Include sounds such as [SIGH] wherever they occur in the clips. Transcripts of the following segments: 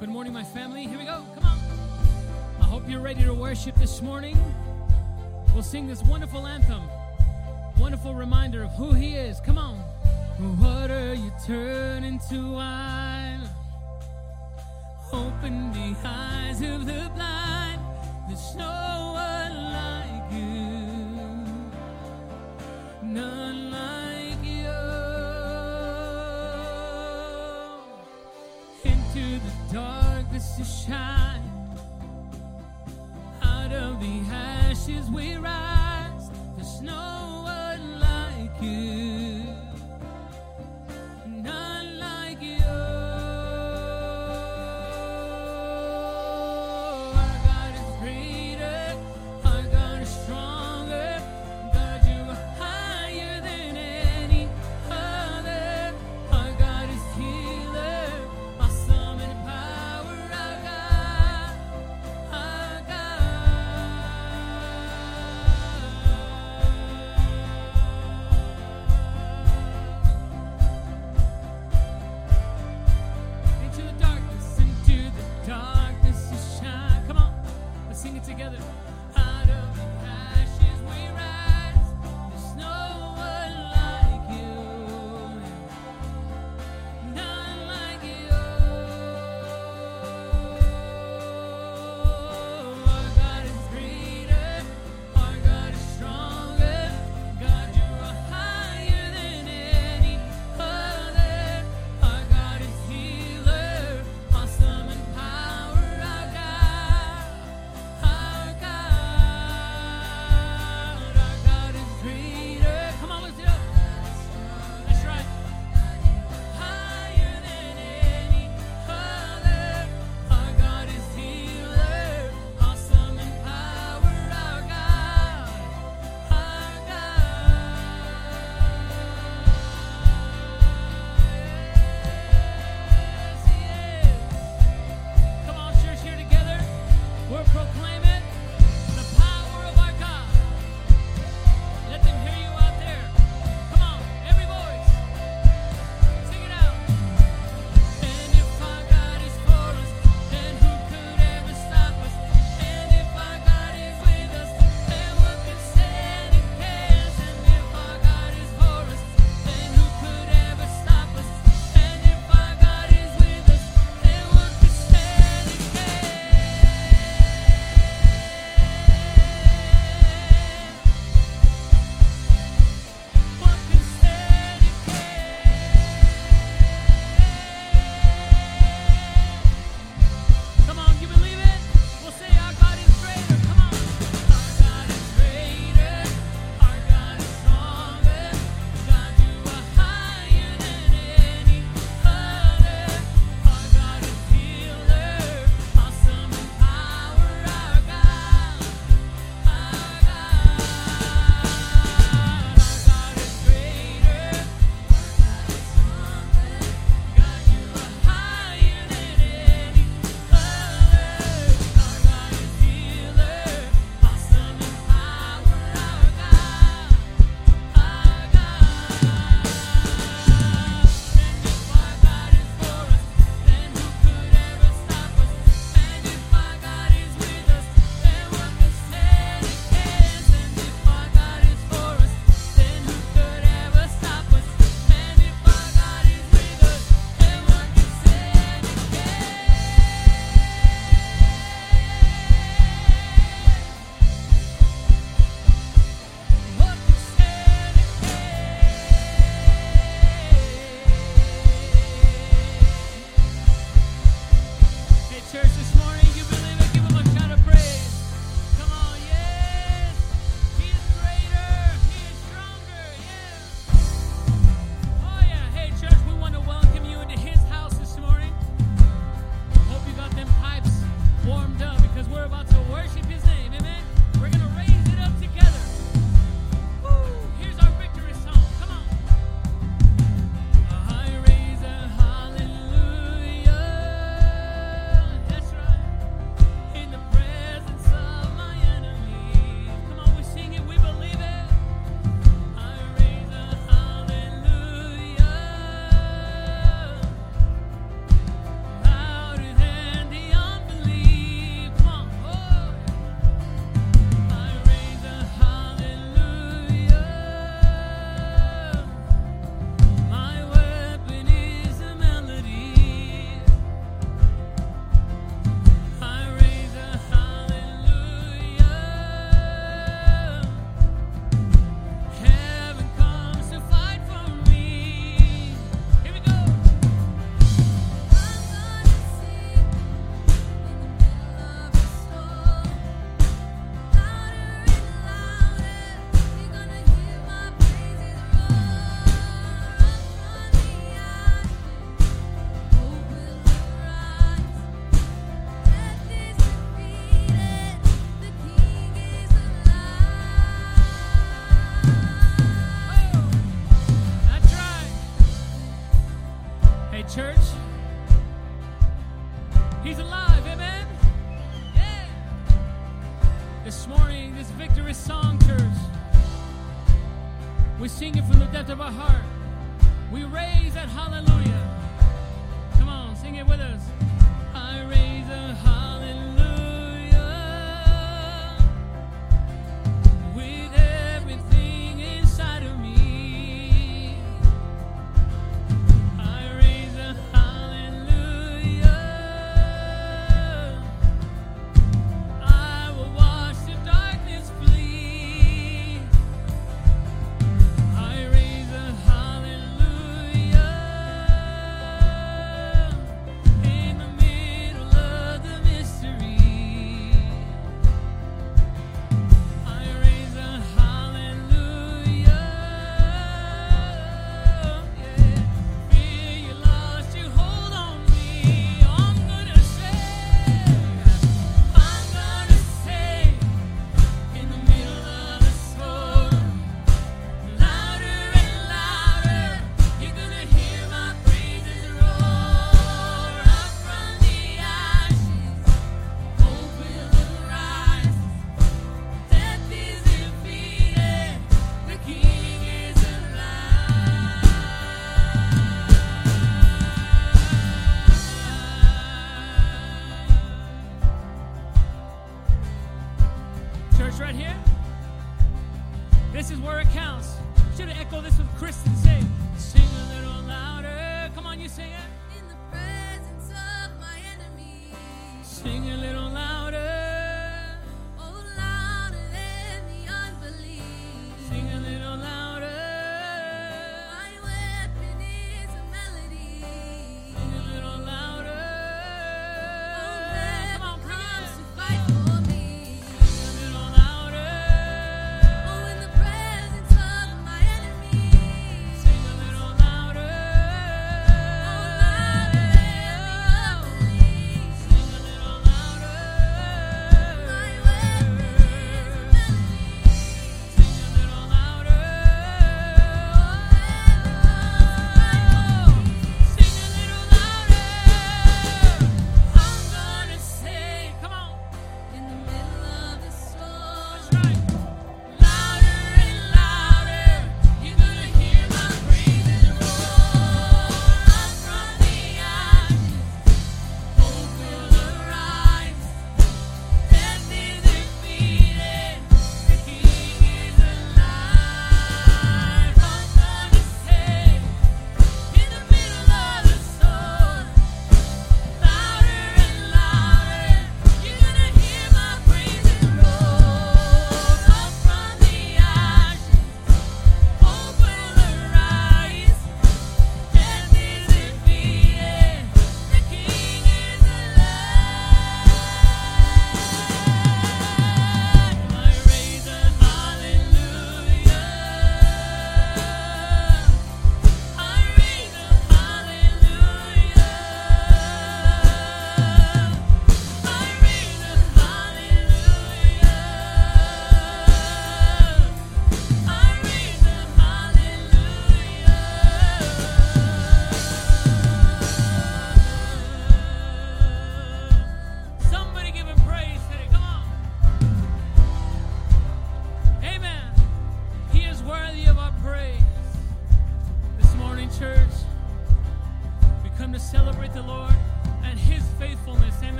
Good morning, my family. Here we go. Come on. I hope you're ready to worship this morning. We'll sing this wonderful anthem, wonderful reminder of who He is. Come on. Water you turn into wine. Open the eyes of the blind. Ashes we rise.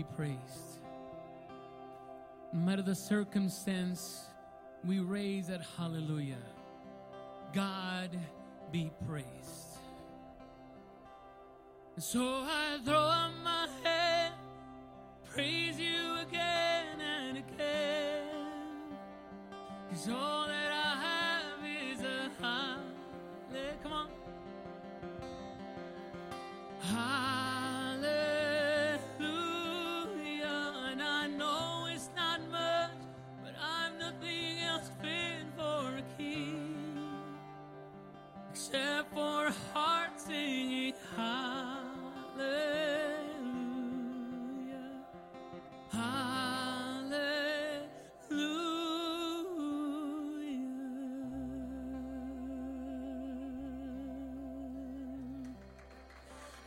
be praised. No matter the circumstance, we raise that hallelujah. God be praised. So I throw up my head, praise you again and again. Cause all that I have is a hallelujah. Come on. Hallelujah. set for hearts singing hallelujah, hallelujah.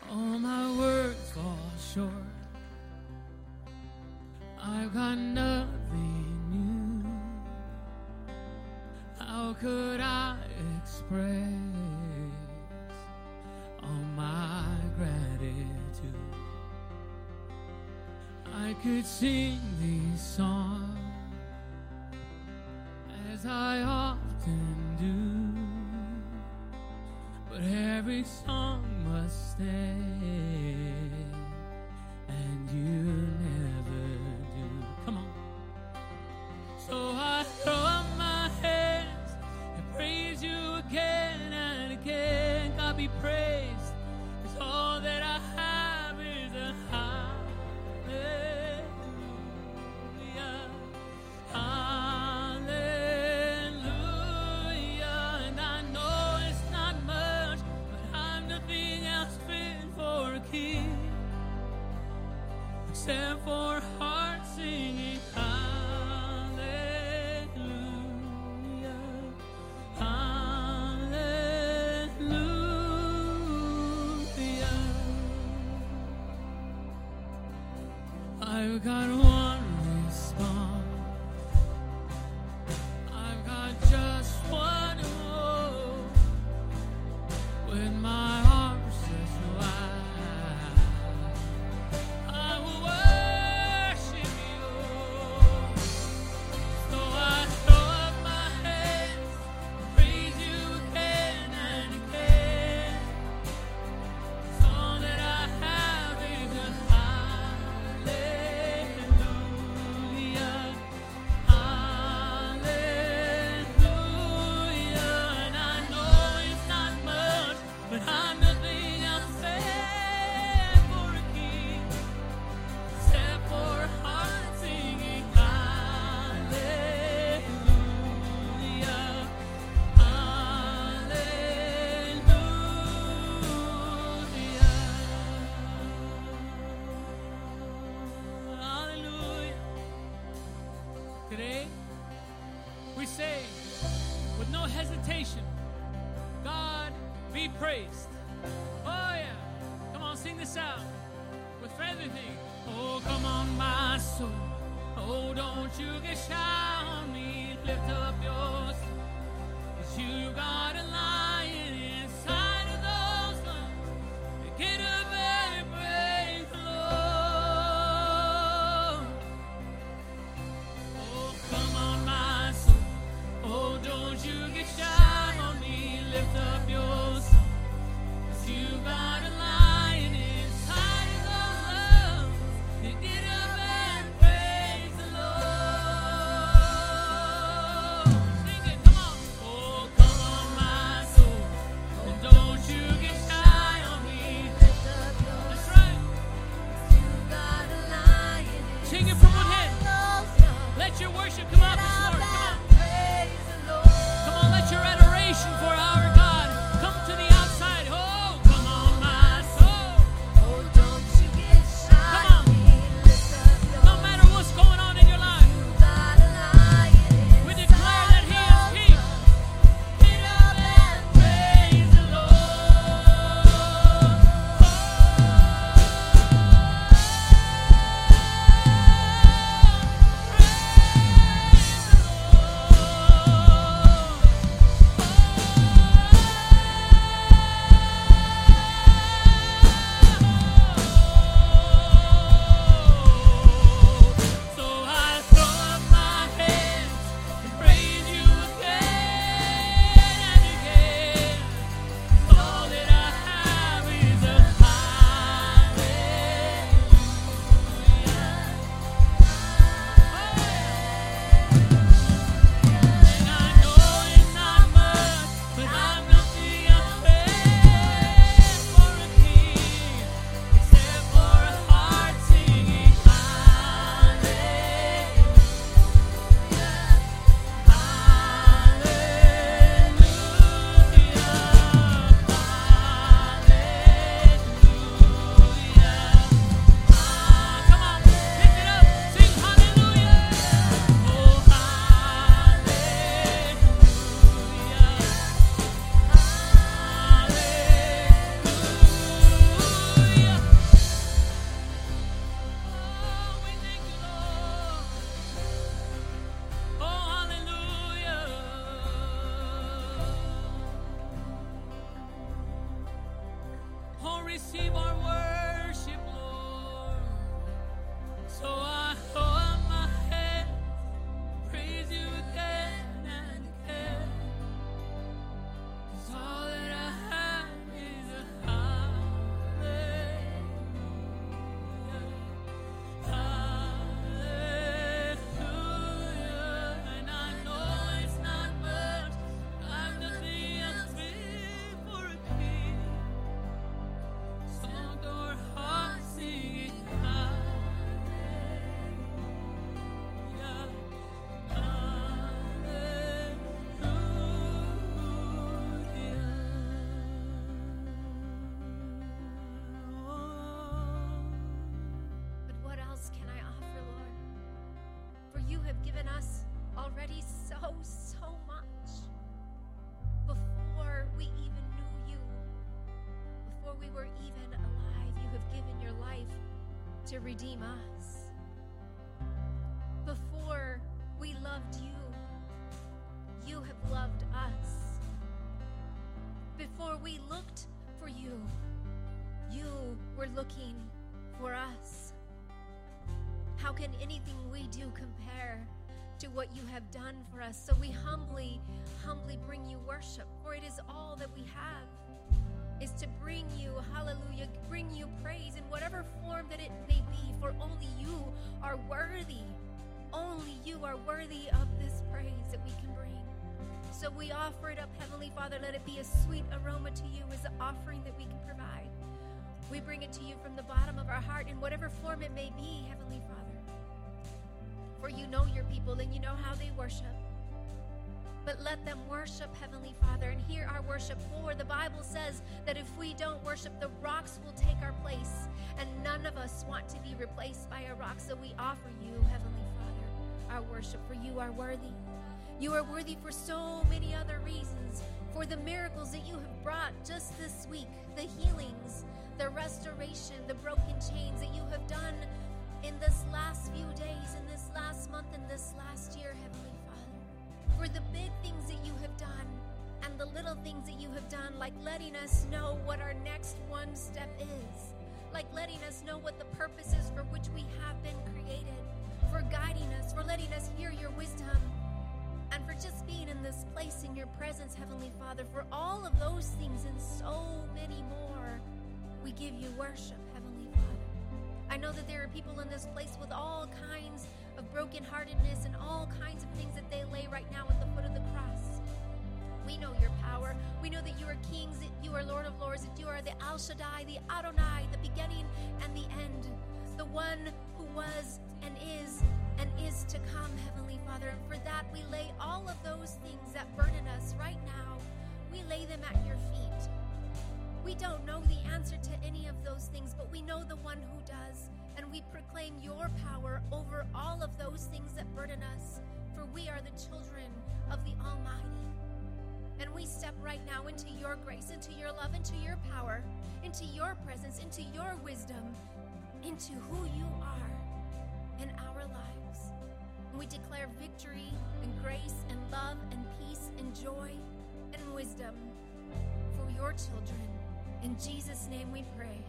All my words fall short. I've got nothing new. How could I express? I could sing these songs as I often do, but every song must stay. Were even alive, you have given your life to redeem us. Before we loved you, you have loved us. Before we looked for you, you were looking for us. How can anything we do compare to what you have done for us? So we humbly, humbly bring you worship, for it is all that we have. Is to bring you, hallelujah, bring you praise in whatever form that it may be, for only you are worthy. Only you are worthy of this praise that we can bring. So we offer it up, Heavenly Father. Let it be a sweet aroma to you as an offering that we can provide. We bring it to you from the bottom of our heart in whatever form it may be, Heavenly Father. For you know your people and you know how they worship. But let them worship, Heavenly Father, and hear our worship. For the Bible says that if we don't worship, the rocks will take our place, and none of us want to be replaced by a rock. So we offer you, Heavenly Father, our worship, for you are worthy. You are worthy for so many other reasons. For the miracles that you have brought just this week, the healings, the restoration, the broken chains that you have done in this last few days, in this last month, in this last year, Heavenly. For the big things that you have done and the little things that you have done, like letting us know what our next one step is, like letting us know what the purpose is for which we have been created, for guiding us, for letting us hear your wisdom. And for just being in this place in your presence, Heavenly Father, for all of those things and so many more, we give you worship, Heavenly Father. I know that there are people in this place with all kinds of brokenheartedness and all kinds of things that they lay right now at the foot of the cross. We know your power. We know that you are kings, that you are Lord of lords, that you are the El Shaddai, the Adonai, the beginning and the end, the one who was and is and is to come, Heavenly Father. And for that, we lay all of those things that burden us right now, we lay them at your feet. We don't know the answer to any of those things, but we know the one who does. And we proclaim your power over all of those things that burden us, for we are the children of the Almighty. And we step right now into your grace, into your love, into your power, into your presence, into your wisdom, into who you are in our lives. And we declare victory and grace and love and peace and joy and wisdom for your children. In Jesus' name we pray.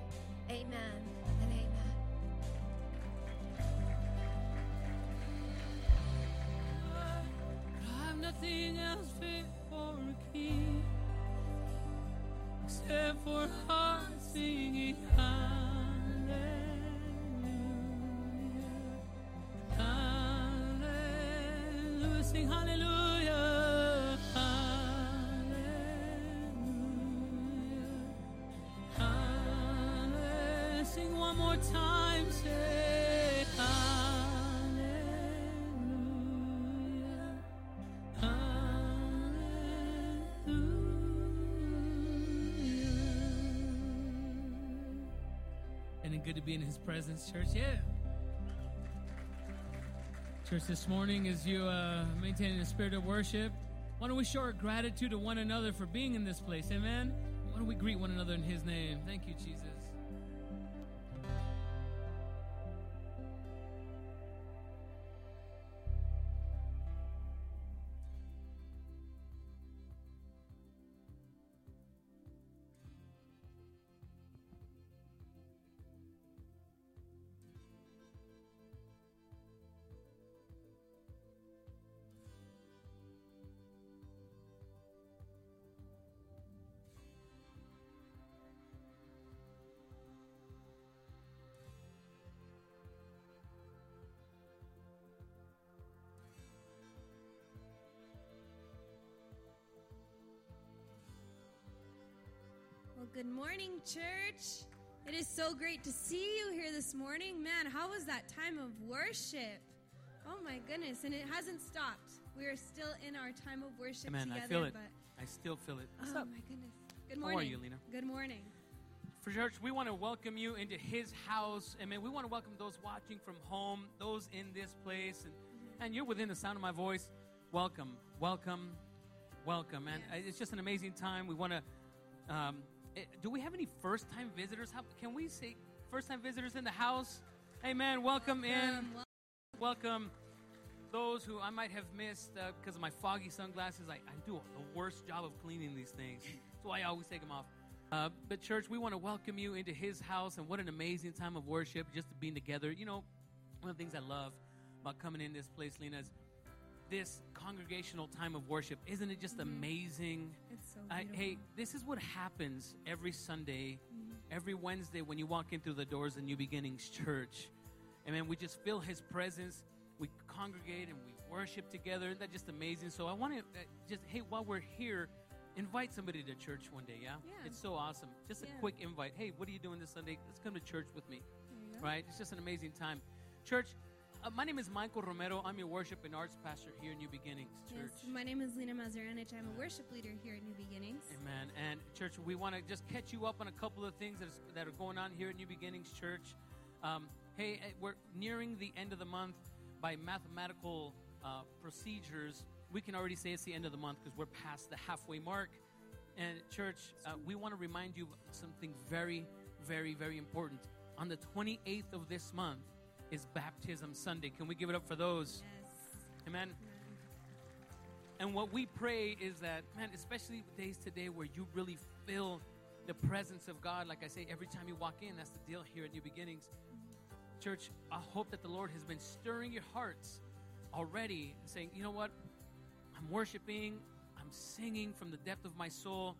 Amen and amen. Nothing else fit for a king except for heart singing hallelujah, hallelujah, sing hallelujah, hallelujah, hallelujah, sing one more time, say good to be in his presence, church? Yeah. Church, this morning, as you uh, maintaining the spirit of worship, why don't we show our gratitude to one another for being in this place? Amen. Why don't we greet one another in his name? Thank you, Jesus. Good morning, church. It is so great to see you here this morning. Man, how was that time of worship? Oh my goodness, and it hasn't stopped. We are still in our time of worship Amen. together. I feel it. But I still feel it. What's oh up? my goodness. Good morning. How are you, Lena? Good morning. For church, we want to welcome you into His house. Amen. We want to welcome those watching from home, those in this place, and and you're within the sound of my voice. Welcome, welcome, welcome, And Yes. It's just an amazing time. We want to um, Do we have any first time visitors? How, can we say first time visitors in the house? Amen. Welcome, in. Um, Welcome those who I might have missed uh, because of my foggy sunglasses. I, I do the worst job of cleaning these things. That's why I always take them off. Uh, but, church, we want to welcome you into His house, and what an amazing time of worship, just being together. You know, one of the things I love about coming in this place, Lena, is this congregational time of worship. Isn't it just amazing? it's so I, hey, this is what happens every Sunday, every Wednesday when you walk in through the doors of New Beginnings Church. And man, we just feel His presence. We congregate and we worship together. Isn't that just amazing? So I want to uh, just, hey, while we're here, invite somebody to church one day, yeah? Yeah. It's so awesome. Just a Yeah. quick invite. Hey, what are you doing this Sunday? Let's come to church with me, There you go. right? It's just an amazing time. Church, uh, my name is Michael Romero. I'm your worship and arts pastor here at New Beginnings Church. Yes, my name is Lena Mazaranich. I'm a worship leader here at New Beginnings. Amen. And church, we want to just catch you up on a couple of things that, is, that are going on here at New Beginnings Church. Um, hey, eh, we're nearing the end of the month. By mathematical uh, procedures, we can already say it's the end of the month because we're past the halfway mark. And church, uh, we want to remind you of something very, very, very important. On the 28th of this month is Baptism Sunday. Can we give it up for those? Yes. Amen. And what we pray is that, man, especially days today where you really feel the presence of God, like I say, every time you walk in, that's the deal here at New Beginnings. Church, I hope that the Lord has been stirring your hearts already and saying, you know what? I'm worshiping, I'm singing from the depth of my soul,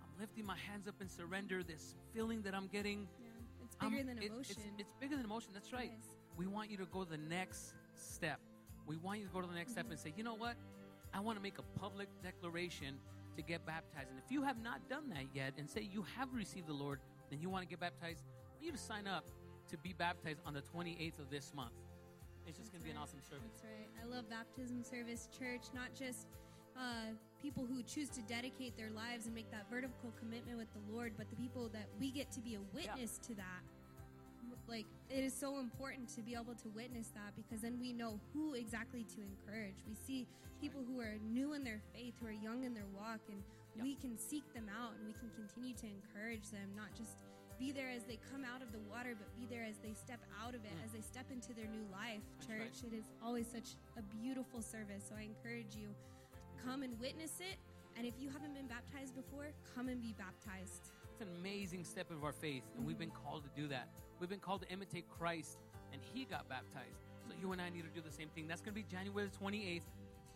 I'm lifting my hands up in surrender, this feeling that I'm getting. Yeah. It's I'm- bigger than it- emotion. It's, it's bigger than emotion. That's right. Yes. We want you to go to the next step. We want you to go to the next step and say, you know what? I want to make a public declaration to get baptized. And if you have not done that yet and say you have received the Lord and you want to get baptized, I want you to sign up to be baptized on the 28th of this month. It's just going to be an awesome service. That's right. I love baptism service church, not just uh, people who choose to dedicate their lives and make that vertical commitment with the Lord, but the people that we get to be a witness to that. Like, it is so important to be able to witness that because then we know who exactly to encourage. We see people who are new in their faith, who are young in their walk, and Yep. we can seek them out and we can continue to encourage them, not just be there as they come out of the water, but be there as they step out of it, Mm. as they step into their new life. That's right. Church, it is always such a beautiful service. So I encourage you, come and witness it. And if you haven't been baptized before, come and be baptized. It's an amazing step of our faith, and we've been called to do that. We've been called to imitate Christ, and He got baptized. So you and I need to do the same thing. That's going to be January 28th,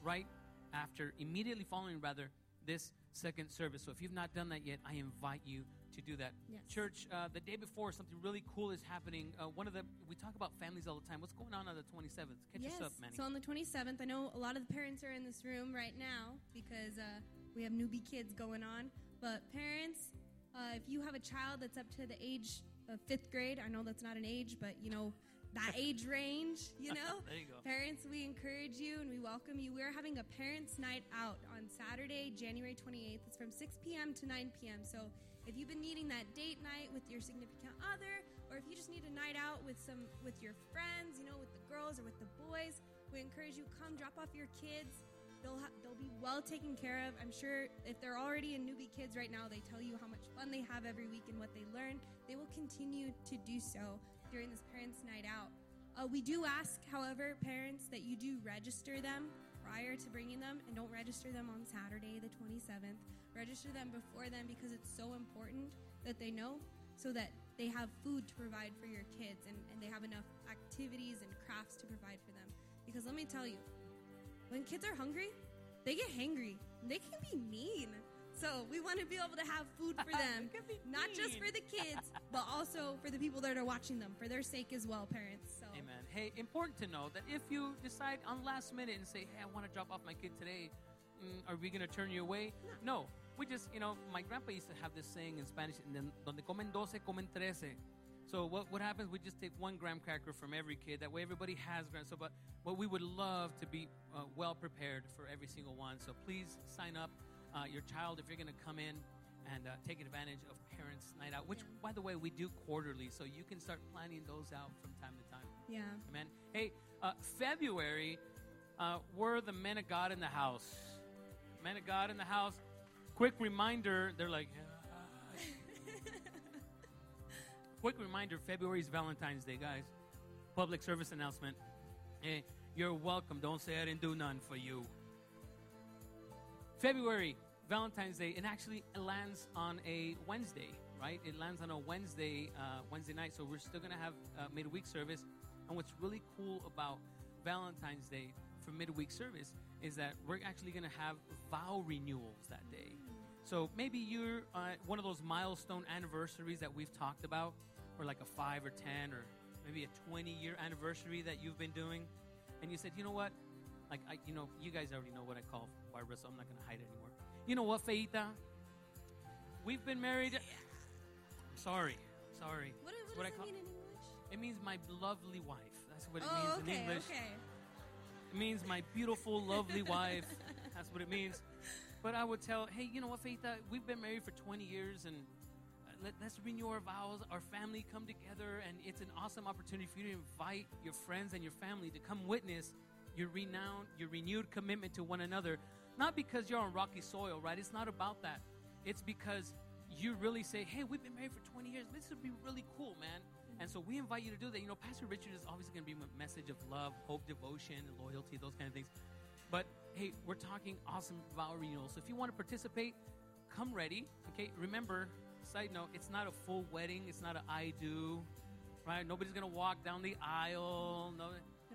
right after, immediately following, rather, this second service. So if you've not done that yet, I invite you to do that. Yes. Church, uh, the day before, something really cool is happening. Uh, one of the, we talk about families all the time. What's going on on the 27th? Catch yes. us up, Manny. So on the 27th, I know a lot of the parents are in this room right now because uh, we have newbie kids going on. But parents, uh, if you have a child that's up to the age of fifth grade, I know that's not an age, but you know, that [LAUGHS] age range, you [LAUGHS] know? There you go. Parents, we encourage you and we welcome you. We're having a parents' night out on Saturday, January 28th. It's from 6 p.m. to 9 p.m. So if you've been needing that date night with your significant other, or if you just need a night out with some with your friends, you know, with the girls or with the boys, we encourage you come drop off your kids. They'll ha- they'll be well taken care of. I'm sure if they're already in newbie kids right now, they tell you how much fun they have every week and what they learn. They will continue to do so during this parents' night out. Uh, we do ask, however, parents that you do register them prior to bringing them and don't register them on Saturday, the 27th. Register them before then because it's so important that they know so that they have food to provide for your kids and, and they have enough activities and crafts to provide for them. Because let me tell you, when kids are hungry, they get hangry. They can be mean. So we want to be able to have food for [LAUGHS] them, They can be not just for the kids, [LAUGHS] but also for the people that are watching them, for their sake as well, parents. So Amen. Hey, important to know that if you decide on last minute and say, "Hey, I want to drop off my kid today," mm, are we going to turn you away? No. We just, you know, my grandpa used to have this saying in Spanish, and then, "Donde comen doce, comen trece." So what, what happens? We just take one graham cracker from every kid. That way, everybody has graham. So, but but we would love to be uh, well prepared for every single one. So please sign up uh, your child if you're going to come in and uh, take advantage of Parents Night Out, which, Yeah. by the way, we do quarterly. So you can start planning those out from time to time. yeah. Amen. Hey, uh, February, uh, we're the men of God in the house. Men of God in the house. Quick reminder, they're like, "Ah, quick reminder February is Valentine's Day, guys. Public service announcement. Hey, you're welcome. Don't say I didn't do none for you. February, Valentine's Day, it actually lands on a Wednesday, right? It lands on a Wednesday, uh, Wednesday night. So we're still gonna have uh, midweek service. And what's really cool about Valentine's Day for midweek service is that we're actually gonna have vow renewals that day. So maybe you're uh, one of those milestone anniversaries that we've talked about, or like a five or ten, or maybe a 20 year anniversary that you've been doing, and you said, you know what? Like, I, you know, you guys already know what I call Barbara, so I'm not gonna hide it anymore. You know what, Feita? We've been married. Sorry, sorry. What, what I does call- that mean in English? It means my lovely wife. That's what it Oh, means okay, in English. okay. It means my beautiful, lovely [LAUGHS] wife. That's what it means. But I would tell, hey, you know what, Faith? uh, We've been married for 20 years and let, let's renew our vows. Our family come together, and it's an awesome opportunity for you to invite your friends and your family to come witness your renowned, your renewed commitment to one another. Not because you're on rocky soil, right? It's not about that. It's because you really say, hey, we've been married for 20 years. This would be really cool, man. Mm-hmm. And so we invite you to do that. You know, Pastor Richard is obviously going to be a message of love, hope, devotion, loyalty, those kind of things. But hey, we're talking awesome vow renewal. So if you want to participate, come ready. Okay, remember, side note, it's not a full wedding. It's not an I do, right? Nobody's gonna walk down the aisle. No,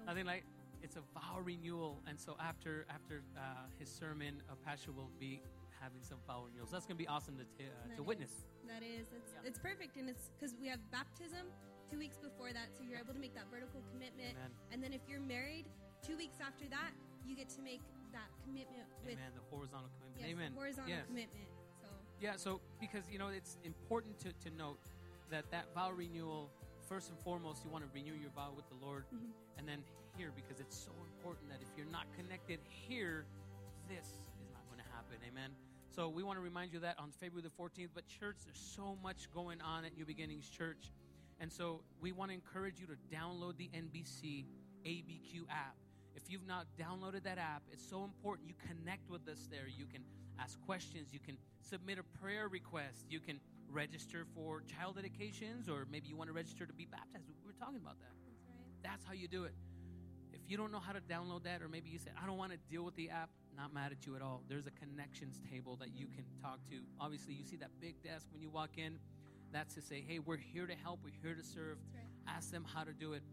nothing like. It's a vow renewal. And so after after uh, his sermon, uh, Pastor will be having some vow renewals. That's gonna be awesome to t- uh, to That witness. That is. It's, Yeah. it's perfect. And it's because we have baptism two weeks before that. So you're able to make that vertical commitment. Amen. And then if you're married, two weeks after that, you get to make that commitment with Amen. The horizontal commitment. yes, Amen. horizontal Yes. commitment. Yeah, so because you know it's important to, to note that that vow renewal first and foremost you want to renew your vow with the Lord mm-hmm. and then here because it's so important that if you're not connected here this is not going to happen. Amen. So we want to remind you that on February the 14th but church there's so much going on at New Beginnings Church. And so we want to encourage you to download the NBC ABQ app. If you've not downloaded that app, it's so important you connect with us there. You can ask questions, you can submit a prayer request, you can register for child dedications, or maybe you want to register to be baptized. We were talking about that. that's right. That's how you do it. If you don't know how to download that, or maybe you say, I don't want to deal with the app, not mad at you at all. There's a connections table that you can talk to. Obviously, you see that big desk when you walk in. That's to say, hey, we're here to help, we're here to serve. Right. Ask them how to do it,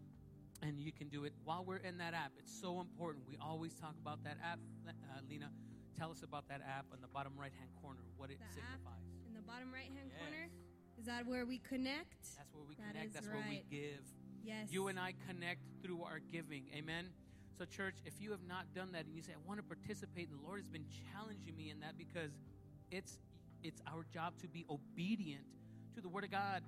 and you can do it while we're in that app. It's so important. We always talk about that app. Uh, Lena, tell us about that app on the bottom right hand corner, what it The signifies. in the bottom right hand Yes. corner. Is that where we connect? That's where we That connect, that's where we give. Yes. You and I connect through our giving. Amen. So, church, if you have not done that and you say, I want to participate, the Lord has been challenging me in that because it's it's our job to be obedient to the Word of God.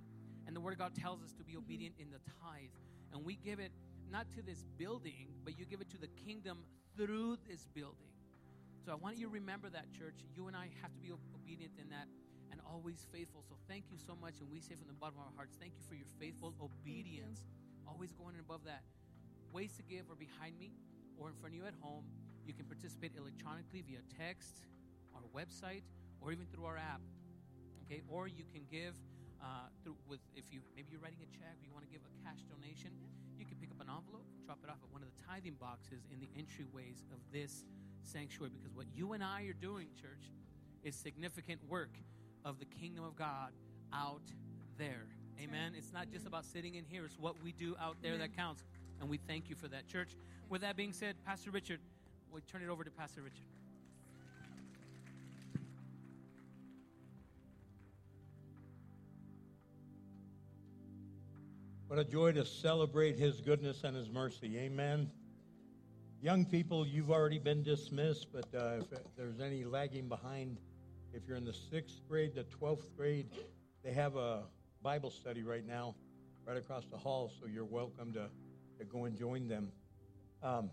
And the Word of God tells us to be mm-hmm. obedient in the tithe. And we give it not to this building, but you give it to the kingdom through this building. So I want you to remember that, church. You and I have to be obedient in that and always faithful. So thank you so much. And we say from the bottom of our hearts, thank you for your faithful obedience. Always going above that. Ways to give are behind me or in front of you at home. You can participate electronically via text, our website, or even through our app. Okay, or you can give uh, through with if you maybe you're writing a check or you want to give a cash donation, you can pick up an envelope and drop it off at one of the tithing boxes in the entryways of this sanctuary. Because what you and I are doing, church, is significant work of the kingdom of God out there. Amen. It's not just about sitting in here; it's what we do out there that counts, and we thank you for that, church. With that being said, Pastor Richard, we turn it over to Pastor Richard. What a joy to celebrate His goodness and His mercy. Amen. Young people, you've already been dismissed, but uh, if there's any lagging behind, if you're in the sixth grade, the 12th grade, they have a Bible study right now, right across the hall, so you're welcome to, to go and join them. Um,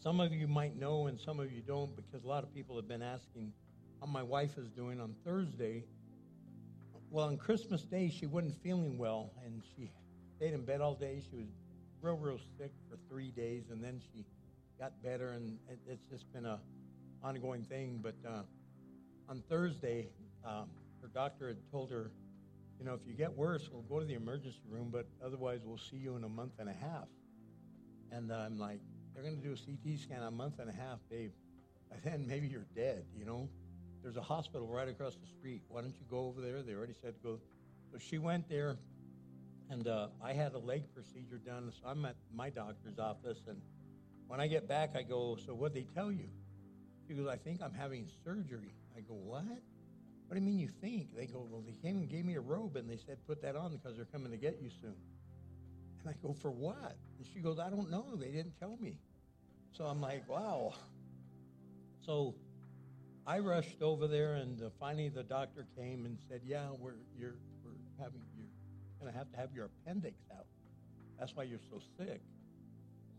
some of you might know, and some of you don't, because a lot of people have been asking how my wife is doing on Thursday. Well, on Christmas Day, she wasn't feeling well, and she stayed in bed all day. She was real, real sick for three days, and then she got better, and it, it's just been a ongoing thing. But uh, on Thursday, um, her doctor had told her, you know, if you get worse, we'll go to the emergency room, but otherwise, we'll see you in a month and a half. And I'm like, they're going to do a CT scan a month and a half, babe. By then, maybe you're dead, you know? There's a hospital right across the street. Why don't you go over there? They already said to go. So she went there, and uh, I had a leg procedure done. So I'm at my doctor's office, and when I get back, I go, So what'd they tell you? She goes, I think I'm having surgery. I go, What? What do you mean you think? They go, Well, they came and gave me a robe, and they said, Put that on because they're coming to get you soon. And I go, For what? And she goes, I don't know. They didn't tell me. So I'm like, Wow. So I rushed over there, and uh, finally the doctor came and said, "Yeah, we're you're we're having going to have to have your appendix out. That's why you're so sick."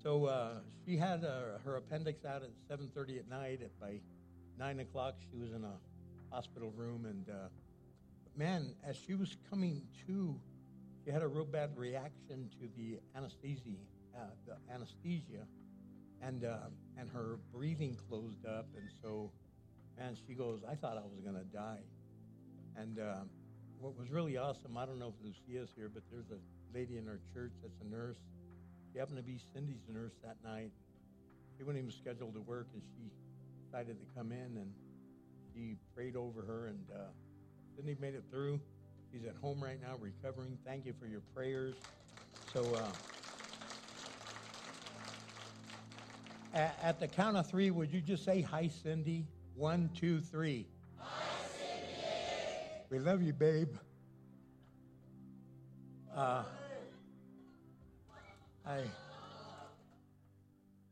So uh, she had uh, her appendix out at 7:30 at night. At by nine o'clock, she was in a hospital room, and uh, man, as she was coming to, she had a real bad reaction to the anesthesia, uh, the anesthesia, and uh, and her breathing closed up, and so man, she goes, I thought I was to die. And um, what was really awesome, I don't know if Lucia's here, but there's a lady in our church that's a nurse. She happened to be Cindy's nurse that night. She wasn't even scheduled to work, and she decided to come in, and she prayed over her, and uh, Cindy made it through. She's at home right now recovering. Thank you for your prayers. So, uh, at, at the count of three, would you just say, Hi, Cindy? One, two, three. We love you, babe. Uh, I,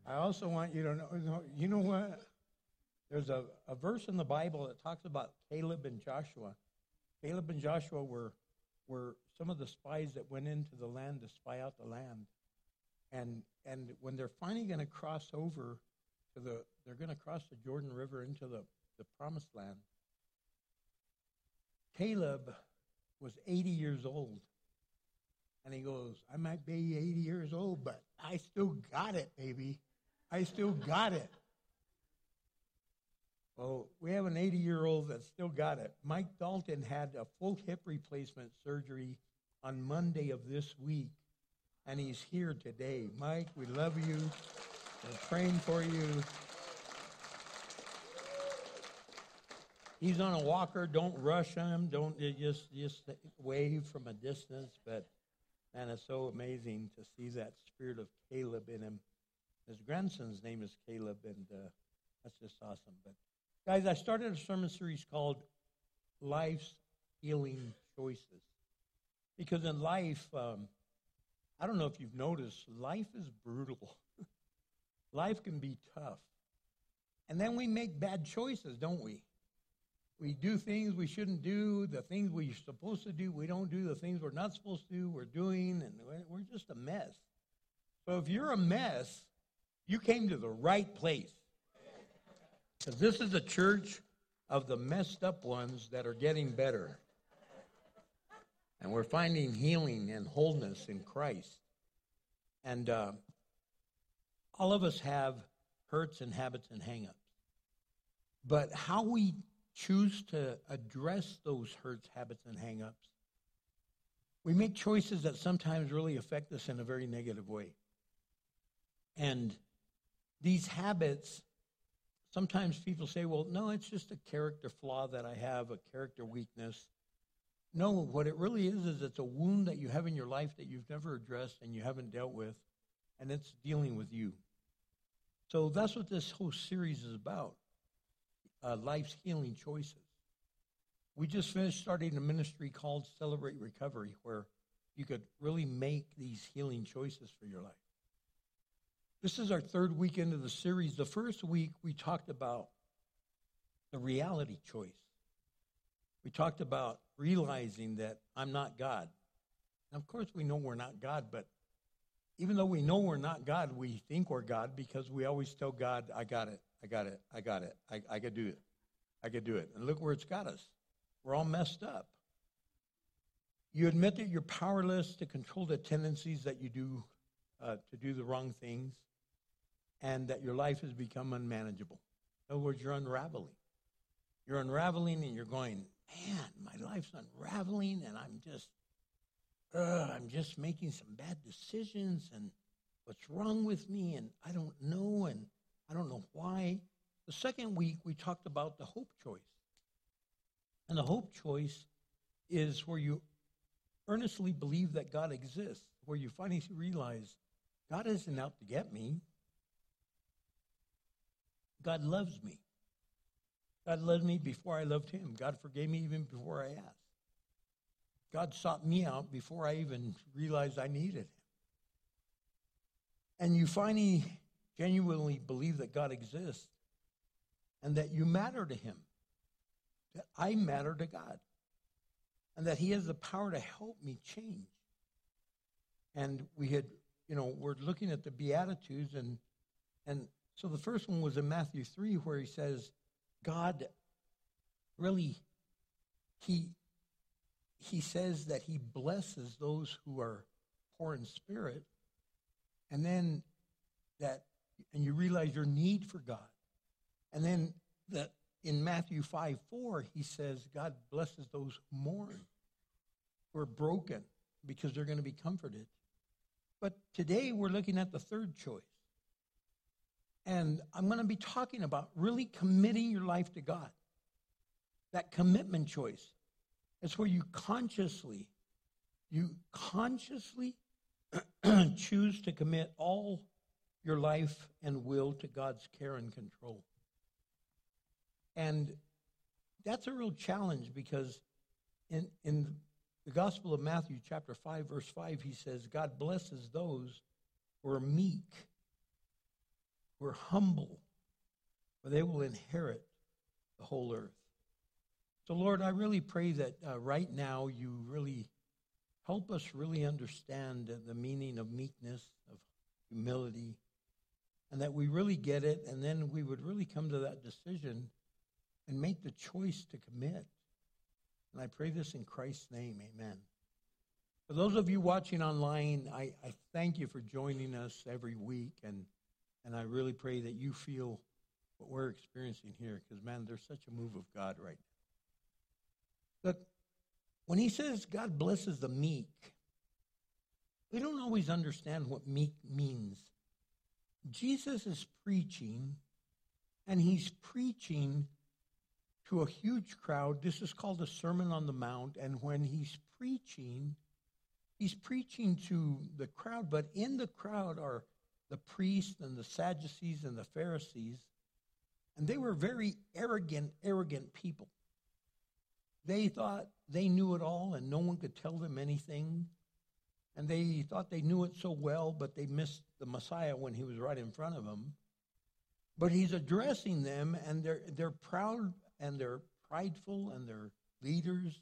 I also want you to know, you know what? There's a, a verse in the Bible that talks about Caleb and Joshua. Caleb and Joshua were, were some of the spies that went into the land to spy out the land. And, and when they're finally going to cross over to the they're going to cross the Jordan River into the, the promised land. Caleb was 80 years old. And he goes, I might be 80 years old, but I still got it, baby. I still got it. Well, we have an 80 year old that still got it. Mike Dalton had a full hip replacement surgery on Monday of this week, and he's here today. Mike, we love you. We're praying for you. He's on a walker. Don't rush him. Don't just just wave from a distance. But man, it's so amazing to see that spirit of Caleb in him. His grandson's name is Caleb, and uh, that's just awesome. But guys, I started a sermon series called "Life's Healing Choices," because in life, um, I don't know if you've noticed, life is brutal. [LAUGHS] life can be tough. And then we make bad choices, don't we? We do things we shouldn't do, the things we're supposed to do, we don't do the things we're not supposed to do, we're doing, and we're- just a mess. So if you're a mess, you came to the right place. Because this is a church of the messed up ones that are getting better. And we're finding healing and wholeness in Christ. And uh, all of us have hurts and habits and hangups. But how we choose to address those hurts, habits, and hangups, we make choices that sometimes really affect us in a very negative way. And these habits, sometimes people say, well, no, it's just a character flaw that I have, a character weakness. No, what it really is, is it's a wound that you have in your life that you've never addressed and you haven't dealt with, and it's dealing with you. So that's what this whole series is about uh, life's healing choices. We just finished starting a ministry called Celebrate Recovery, where you could really make these healing choices for your life. This is our third weekend of the series. The first week, we talked about the reality choice. We talked about realizing that I'm not God. And of course, we know we're not God, but even though we know we're not God, we think we're God because we always tell God, I got it, I got it, I got it, I, I could do it, I could do it. And look where it's got us. We're all messed up. You admit that you're powerless to control the tendencies that you do uh, to do the wrong things, and that your life has become unmanageable. In other words, you're unraveling. You're unraveling and you're going, man, my life's unraveling and I'm just, uh, I'm just making some bad decisions and what's wrong with me and I don't know and I don't know why. The second week, we talked about the hope choice. And the hope choice is where you earnestly believe that God exists, where you finally realize God isn't out to get me. God loves me. God loved me before I loved him. God forgave me even before I asked. God sought me out before I even realized I needed him. And you finally genuinely believe that God exists and that you matter to him, that I matter to God, and that he has the power to help me change. And we had, you know, we're looking at the Beatitudes, and, and so the first one was in Matthew 3, where he says, God really, he, he says that he blesses those who are poor in spirit, and then that, and you realize your need for God. And then that in Matthew 5 4, he says, God blesses those who mourn, who are broken, because they're going to be comforted. But today we're looking at the third choice. And I'm going to be talking about really committing your life to God. That commitment choice. It's where you consciously, you consciously [CLEARS THROAT] choose to commit all your life and will to God's care and control. And that's a real challenge because in, in the Gospel of Matthew, chapter 5, verse 5, he says, God blesses those who are meek, who are humble, for they will inherit the whole earth. So, Lord, I really pray that uh, right now you really help us really understand the meaning of meekness, of humility, and that we really get it, and then we would really come to that decision and make the choice to commit. And I pray this in Christ's name. Amen. For those of you watching online, I, I thank you for joining us every week. And, and I really pray that you feel what we're experiencing here because, man, there's such a move of God right now. Look, when he says God blesses the meek, we don't always understand what meek means. Jesus is preaching, and he's preaching to a huge crowd. This is called a Sermon on the Mount. And when he's preaching, he's preaching to the crowd, but in the crowd are the priests and the Sadducees and the Pharisees. And they were very arrogant, arrogant people. They thought they knew it all and no one could tell them anything. And they thought they knew it so well, but they missed the Messiah when he was right in front of them. But he's addressing them, and they're, they're proud and they're prideful and they're leaders.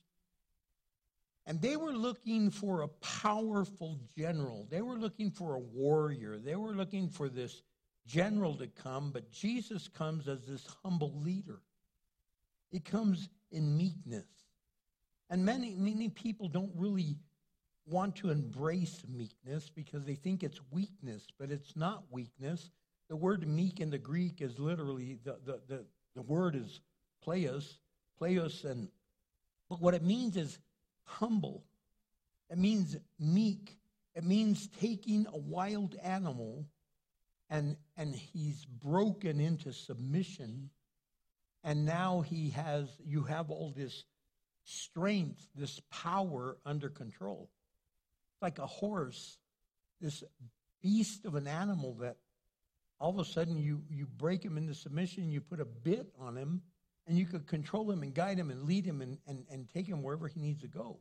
And they were looking for a powerful general. They were looking for a warrior. They were looking for this general to come, but Jesus comes as this humble leader. He comes in meekness. And many, many people don't really want to embrace meekness because they think it's weakness, but it's not weakness. The word meek in the Greek is literally, the, the, the, the word is playos, playos, and but what it means is humble. It means meek. It means taking a wild animal and and he's broken into submission and now he has you have all this strength this power under control like a horse this beast of an animal that all of a sudden you you break him into submission you put a bit on him and you could control him and guide him and lead him and, and, and take him wherever he needs to go.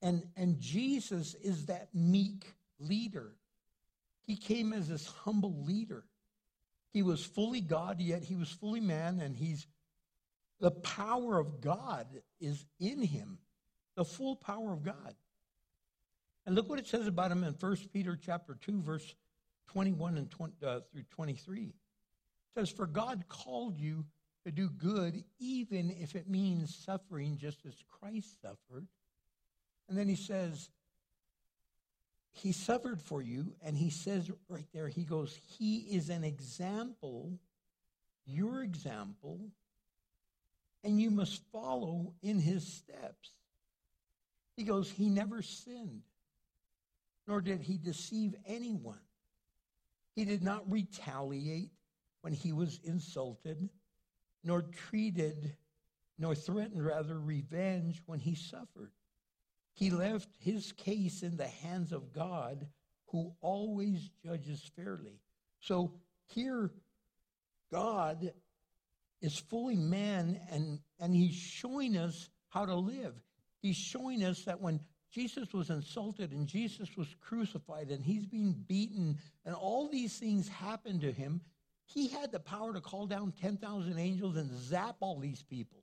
And, and Jesus is that meek leader. He came as this humble leader. He was fully God, yet he was fully man, and he's the power of God is in him, the full power of God. And look what it says about him in 1 Peter chapter 2, verse 21 and 20, uh, through 23. It says, For God called you to do good, even if it means suffering just as Christ suffered. And then he says, He suffered for you. And he says right there, He goes, He is an example, your example, and you must follow in his steps. He goes, He never sinned, nor did he deceive anyone. He did not retaliate when he was insulted, nor treated, nor threatened rather revenge when he suffered. He left his case in the hands of God, who always judges fairly. So here, God is fully man, and, and he's showing us how to live. He's showing us that when Jesus was insulted and Jesus was crucified and he's being beaten and all these things happened to him, he had the power to call down 10,000 angels and zap all these people.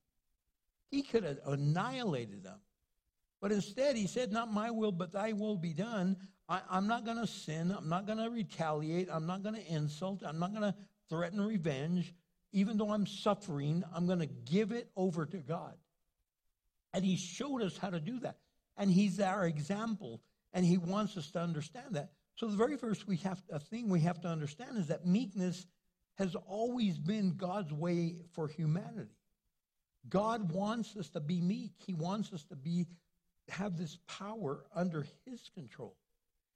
He could have annihilated them. But instead, he said, Not my will, but thy will be done. I, am not going to sin. I'm not going to retaliate. I'm not going to insult. I'm not going to threaten revenge. Even though I'm suffering, I'm going to give it over to God. And he showed us how to do that. And he's our example. And he wants us to understand that. So the very first we have a thing we have to understand is that meekness has always been God's way for humanity. God wants us to be meek. He wants us to be have this power under his control.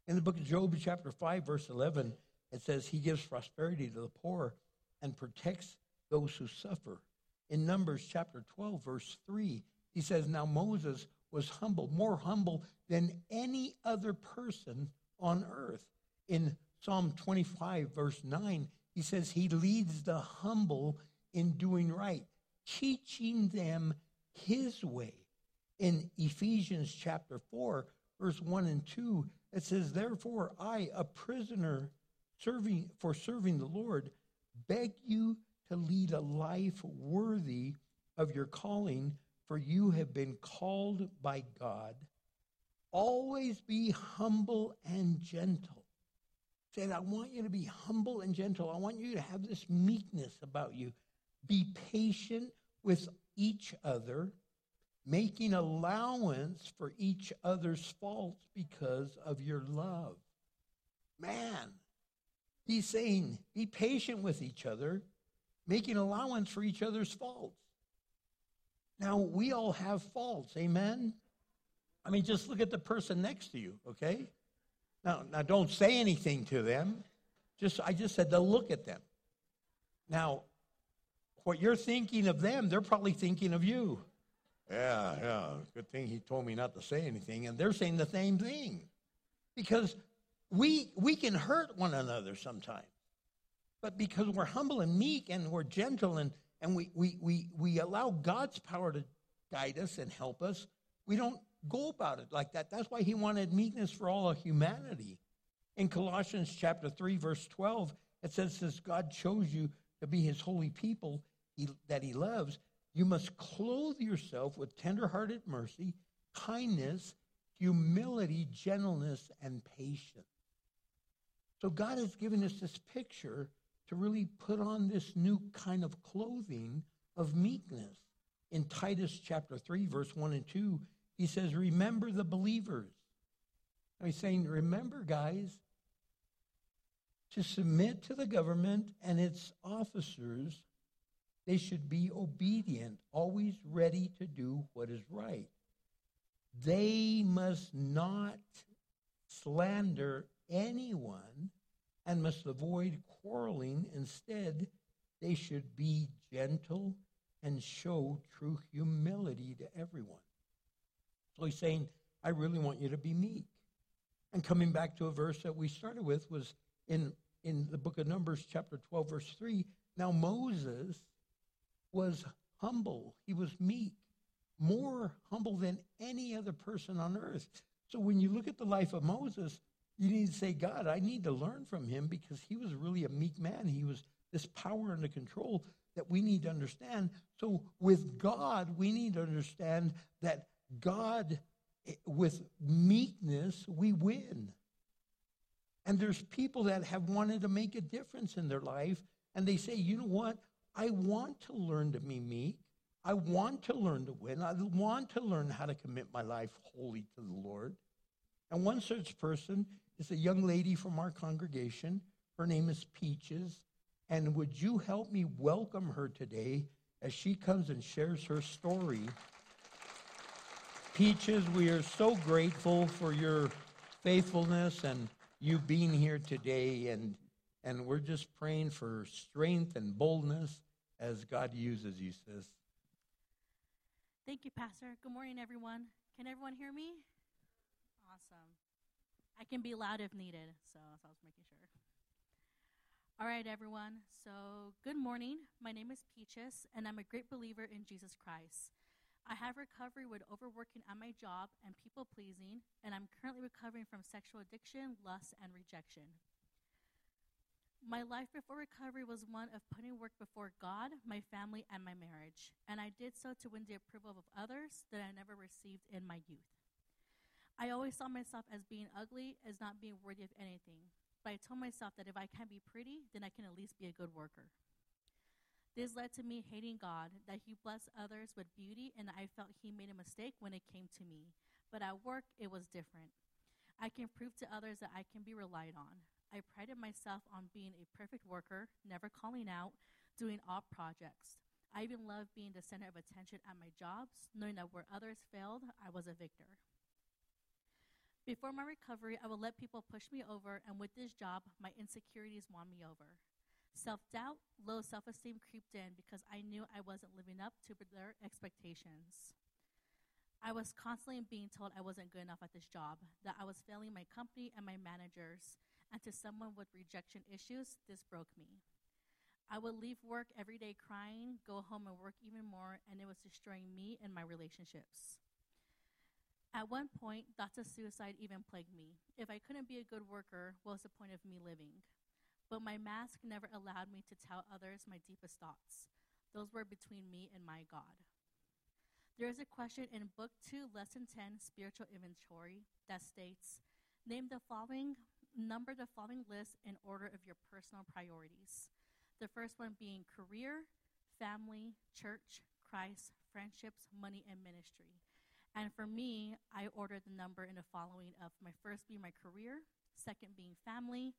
In the book of Job, chapter 5, verse 11, it says, He gives prosperity to the poor and protects those who suffer. In Numbers chapter 12, verse 3, he says, Now Moses was humble, more humble than any other person on earth. In Psalm 25, verse 9, he says, He leads the humble in doing right, teaching them his way. In Ephesians chapter 4, verse 1 and 2, it says, Therefore, I, a prisoner serving for serving the Lord, beg you to lead a life worthy of your calling, for you have been called by God. Always be humble and gentle. Said, I want you to be humble and gentle. I want you to have this meekness about you. Be patient with each other, making allowance for each other's faults because of your love. Man, he's saying, be patient with each other, making allowance for each other's faults. Now, we all have faults, amen? I mean, just look at the person next to you, okay? Now, now don't say anything to them. Just I just said to look at them. Now, what you're thinking of them, they're probably thinking of you. Yeah, yeah. Good thing he told me not to say anything. And they're saying the same thing. Because we we can hurt one another sometimes. But because we're humble and meek and we're gentle and, and we, we, we, we allow God's power to guide us and help us, we don't go about it like that. That's why he wanted meekness for all of humanity. In Colossians chapter 3, verse 12, it says, Since God chose you to be his holy people he, that he loves, you must clothe yourself with tenderhearted mercy, kindness, humility, gentleness, and patience. So God has given us this picture to really put on this new kind of clothing of meekness. In Titus chapter 3, verse 1 and 2, he says, Remember the believers. And he's saying, Remember, guys, to submit to the government and its officers. They should be obedient, always ready to do what is right. They must not slander anyone and must avoid quarreling. Instead, they should be gentle and show true humility to everyone. So he's saying, I really want you to be meek. And coming back to a verse that we started with was in, in the book of Numbers, chapter 12, verse 3. Now, Moses was humble, he was meek, more humble than any other person on earth. So when you look at the life of Moses, you need to say, God, I need to learn from him because he was really a meek man. He was this power under control that we need to understand. So with God, we need to understand that God, eh, with meekness, we win. And there's people that have wanted to make a difference in their life, and they say, you know what? I want to learn to be meek. I want to learn to win. I want to learn how to commit my life wholly to the Lord. And one such person is a young lady from our congregation. Her name is Peaches. And would you help me welcome her today as she comes and shares her story. Peaches, we are so grateful for your faithfulness and you being here today, and, and we're just praying for strength and boldness as God uses you, sis. Thank you, Pastor. Good morning, everyone. Can everyone hear me? Awesome. I can be loud if needed, so, so I was making sure. All right, everyone. So, good morning. My name is Peaches, and I'm a great believer in Jesus Christ. I have recovery with overworking at my job and people pleasing, and I'm currently recovering from sexual addiction, lust, and rejection. My life before recovery was one of putting work before God, my family, and my marriage, and I did so to win the approval of others that I never received in my youth. I always saw myself as being ugly, as not being worthy of anything, but I told myself that if I can't be pretty, then I can at least be a good worker. This led to me hating God, that He blessed others with beauty, and I felt He made a mistake when it came to me. But at work, it was different. I can prove to others that I can be relied on. I prided myself on being a perfect worker, never calling out, doing all projects. I even loved being the center of attention at my jobs, knowing that where others failed, I was a victor. Before my recovery, I would let people push me over, and with this job, my insecurities won me over. Self doubt, low self esteem creeped in because I knew I wasn't living up to their expectations. I was constantly being told I wasn't good enough at this job, that I was failing my company and my managers, and to someone with rejection issues, this broke me. I would leave work every day crying, go home and work even more, and it was destroying me and my relationships. At one point, thoughts of suicide even plagued me. If I couldn't be a good worker, what was the point of me living? But my mask never allowed me to tell others my deepest thoughts. Those were between me and my God. There is a question in Book 2, Lesson 10, Spiritual Inventory, that states Name the following, number the following list in order of your personal priorities. The first one being career, family, church, Christ, friendships, money, and ministry. And for me, I ordered the number in the following of my first being my career, second being family,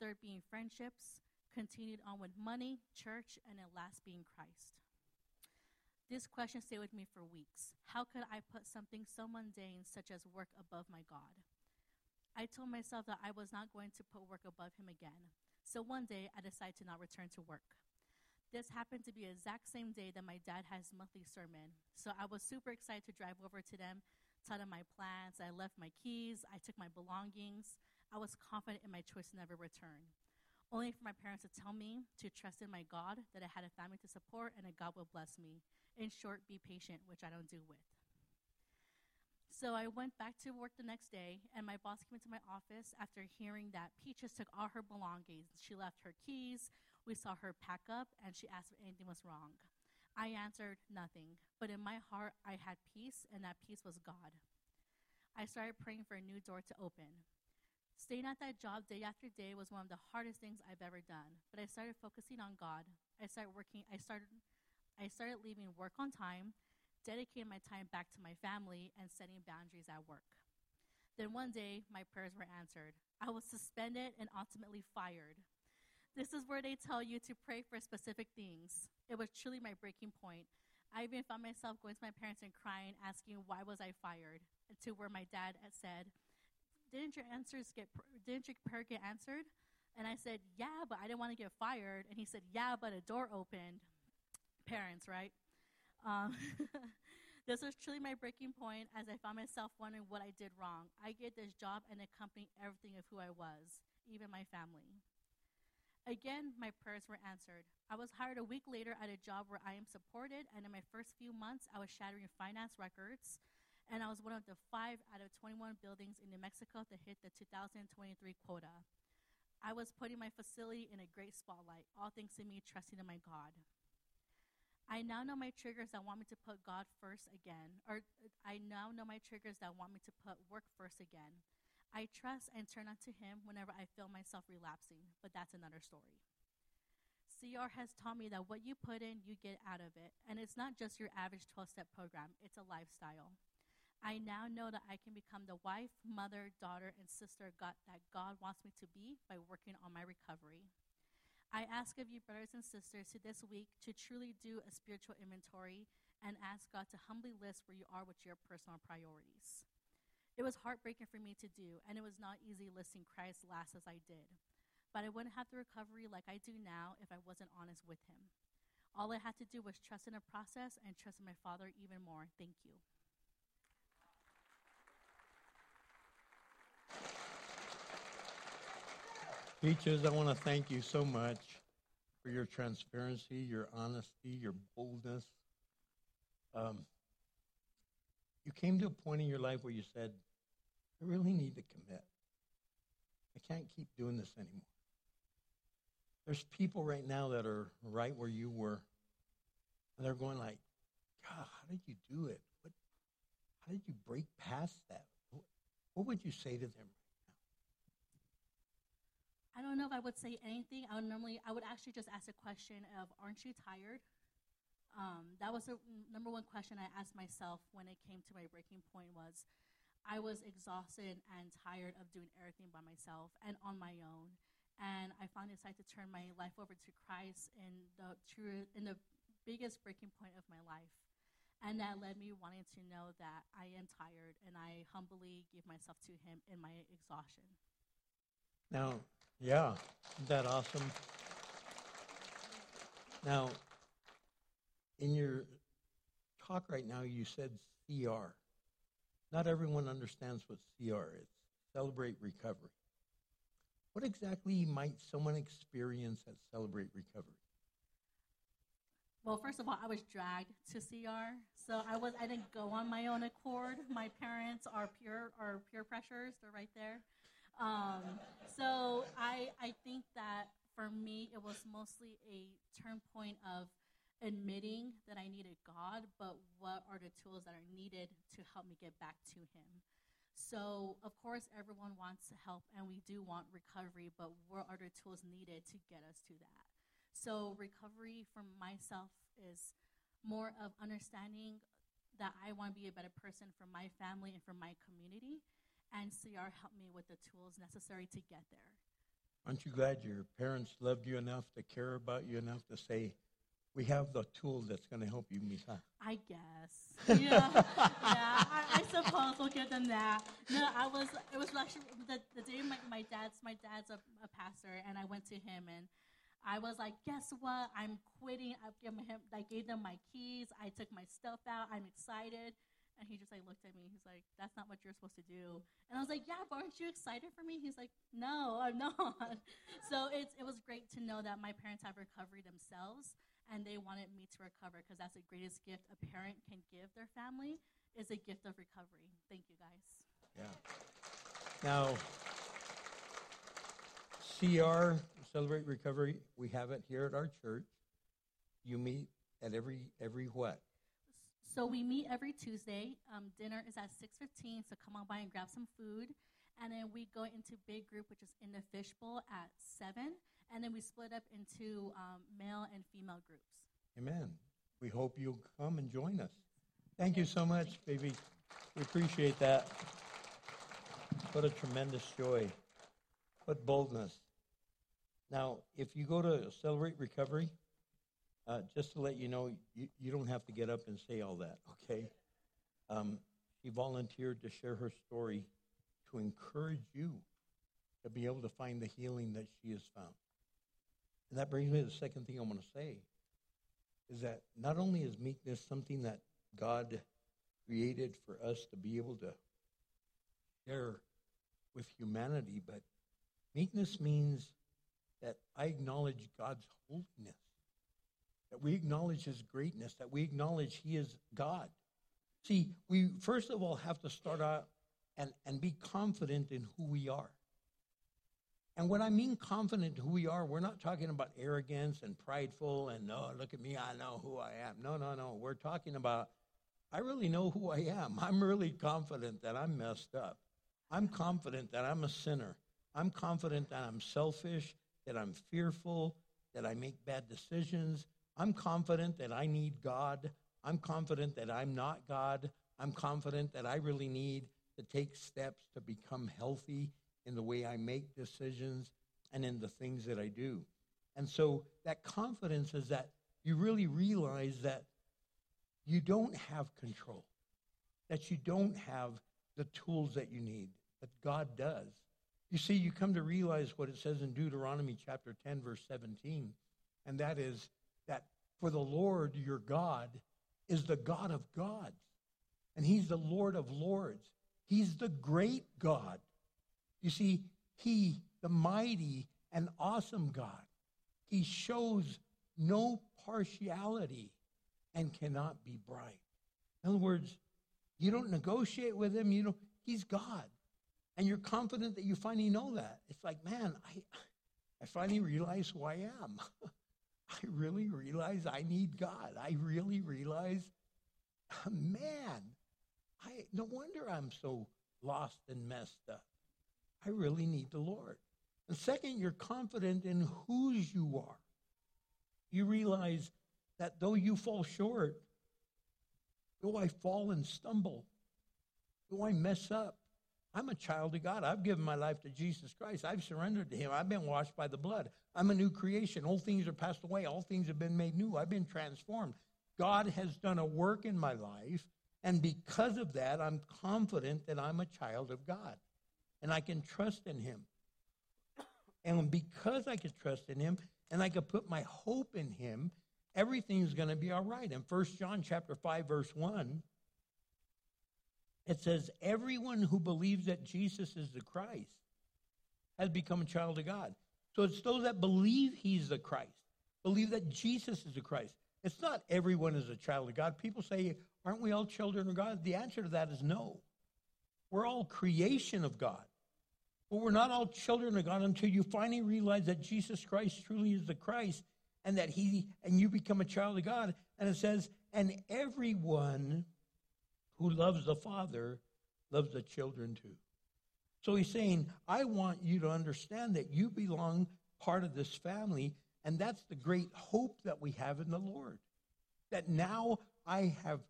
third being friendships, continued on with money, church, and then last being Christ. This question stayed with me for weeks. How could I put something so mundane, such as work, above my God? I told myself that I was not going to put work above Him again. So one day, I decided to not return to work. This happened to be the exact same day that my dad had his monthly sermon. So I was super excited to drive over to them, tell them my plans. I left my keys, I took my belongings. I was confident in my choice to never return. Only for my parents to tell me to trust in my God, that I had a family to support, and that God will bless me. In short, be patient, which I don't do with. So I went back to work the next day, and my boss came into my office after hearing that Peaches took all her belongings. She left her keys. We saw her pack up, and she asked if anything was wrong. I answered nothing, but in my heart, I had peace, and that peace was God. I started praying for a new door to open. Staying at that job day after day was one of the hardest things I've ever done, but I started focusing on God. I started working, I started I started leaving work on time, dedicating my time back to my family, and setting boundaries at work. Then one day, my prayers were answered. I was suspended and ultimately fired. This is where they tell you to pray for specific things. It was truly my breaking point. I even found myself going to my parents and crying, asking why was I fired, to where my dad had said, "Didn't your answers get? Didn't your prayer get answered?" And I said, "Yeah, but I didn't want to get fired." And he said, "Yeah, but a door opened." Parents, right? Um, [LAUGHS] this was truly my breaking point as I found myself wondering what I did wrong. I get this job and the company everything of who I was, even my family. Again, my prayers were answered. I was hired a week later at a job where I am supported, and in my first few months, I was shattering finance records, and I was one of the five out of 21 buildings in New Mexico to hit the 2023 quota. I was putting my facility in a great spotlight, all thanks to me trusting in my God. I now know my triggers that want me to put God first again, or uh, I now know my triggers that want me to put work first again. I trust and turn unto Him whenever I feel myself relapsing, but that's another story. CR has taught me that what you put in, you get out of it. And it's not just your average 12 step program, it's a lifestyle. I now know that I can become the wife, mother, daughter, and sister God, that God wants me to be by working on my recovery. I ask of you, brothers and sisters, to this week to truly do a spiritual inventory and ask God to humbly list where you are with your personal priorities. It was heartbreaking for me to do, and it was not easy listing Christ last as I did. But I wouldn't have the recovery like I do now if I wasn't honest with Him. All I had to do was trust in the process and trust in my Father even more. Thank you. Peaches, I want to thank you so much for your transparency, your honesty, your boldness. Um, you came to a point in your life where you said, I really need to commit. I can't keep doing this anymore. There's people right now that are right where you were, and they're going like, God, how did you do it? What, how did you break past that? What, what would you say to them? I don't know if I would say anything. I would normally, I would actually just ask a question of, "Aren't you tired?" Um, that was the number one question I asked myself when it came to my breaking point. Was I was exhausted and tired of doing everything by myself and on my own, and I finally decided to turn my life over to Christ in the true, in the biggest breaking point of my life. And that led me wanting to know that I am tired, and I humbly give myself to Him in my exhaustion. Now, yeah, isn't that awesome? Now, in your talk right now, you said CR. Not everyone understands what CR is Celebrate Recovery. What exactly might someone experience at Celebrate Recovery? Well, first of all, I was dragged to CR, so I was I didn't go on my own accord. My parents are peer are peer pressures; they're right there. Um, so I I think that for me it was mostly a turn point of admitting that I needed God, but what are the tools that are needed to help me get back to Him? So of course everyone wants help, and we do want recovery, but what are the tools needed to get us to that? So recovery for myself is more of understanding that I want to be a better person for my family and for my community, and CR helped me with the tools necessary to get there. Aren't you glad your parents loved you enough to care about you enough to say, we have the tool that's going to help you, Misa? I guess. Yeah, [LAUGHS] yeah. I, I suppose we'll give them that. No, I was. It was actually the, the day my, my dad's my dad's a, a pastor, and I went to him and I was like, guess what? I'm quitting. I gave him. I gave them my keys. I took my stuff out. I'm excited. And he just like looked at me. He's like, "That's not what you're supposed to do." And I was like, "Yeah, but aren't you excited for me?" He's like, "No, I'm not." [LAUGHS] so it's it was great to know that my parents have recovery themselves, and they wanted me to recover because that's the greatest gift a parent can give their family is a gift of recovery. Thank you, guys. Yeah. Now, CR, Celebrate Recovery, we have it here at our church. You meet at every every what? So we meet every Tuesday. Um, dinner is at six fifteen. So come on by and grab some food, and then we go into big group, which is in the fishbowl at seven, and then we split up into um, male and female groups. Amen. We hope you'll come and join us. Thank you so much, baby. We appreciate that. What a tremendous joy. What boldness. Now, if you go to Celebrate Recovery, uh, just to let you know, you, you don't have to get up and say all that, okay? Um, she volunteered to share her story to encourage you to be able to find the healing that she has found. And that brings me to the second thing I want to say is that not only is meekness something that God created for us to be able to share with humanity, but meekness means that I acknowledge God's holiness, that we acknowledge His greatness, that we acknowledge He is God. See, we first of all have to start out and, and be confident in who we are. And when I mean confident who we are, we're not talking about arrogance and prideful and, oh, look at me, I know who I am. No, no, no. We're talking about, I really know who I am. [LAUGHS] I'm really confident that I'm messed up. I'm confident that I'm a sinner. I'm confident that I'm selfish, that I'm fearful, that I make bad decisions. I'm confident that I need God. I'm confident that I'm not God. I'm confident that I really need to take steps to become healthy in the way I make decisions and in the things that I do. And so that confidence is that you really realize that you don't have control, that you don't have the tools that you need, that God does. You see, you come to realize what it says in Deuteronomy chapter 10, verse 17, and that is that for the Lord your God is the God of gods, and he's the Lord of lords. He's the great God. You see, he, the mighty and awesome God, he shows no partiality and cannot be bribed. In other words, you don't negotiate with him, you know, he's God. And you're confident that you finally know that. It's like, man, I I finally realize who I am. [LAUGHS] I really realize I need God. I really realize, man, I no wonder I'm so lost and messed up. I really need the Lord. And second, you're confident in whose you are. You realize that though you fall short, though I fall and stumble, though I mess up, I'm a child of God. I've given my life to Jesus Christ. I've surrendered to Him. I've been washed by the blood. I'm a new creation. Old things are passed away. All things have been made new. I've been transformed. God has done a work in my life. And because of that, I'm confident that I'm a child of God. And I can trust in Him. And because I can trust in Him and I can put my hope in Him, everything's going to be all right. In 1 John chapter 5, verse 1, it says, Everyone who believes that Jesus is the Christ has become a child of God. So it's those that believe he's the Christ, believe that Jesus is the Christ. It's not everyone is a child of God. People say, Aren't we all children of God? The answer to that is no. We're all creation of God. But we're not all children of God until you finally realize that Jesus Christ truly is the Christ and that he and you become a child of God. And it says, and everyone who loves the Father loves the children too. So he's saying, I want you to understand that you belong part of this family, and that's the great hope that we have in the Lord. That now I have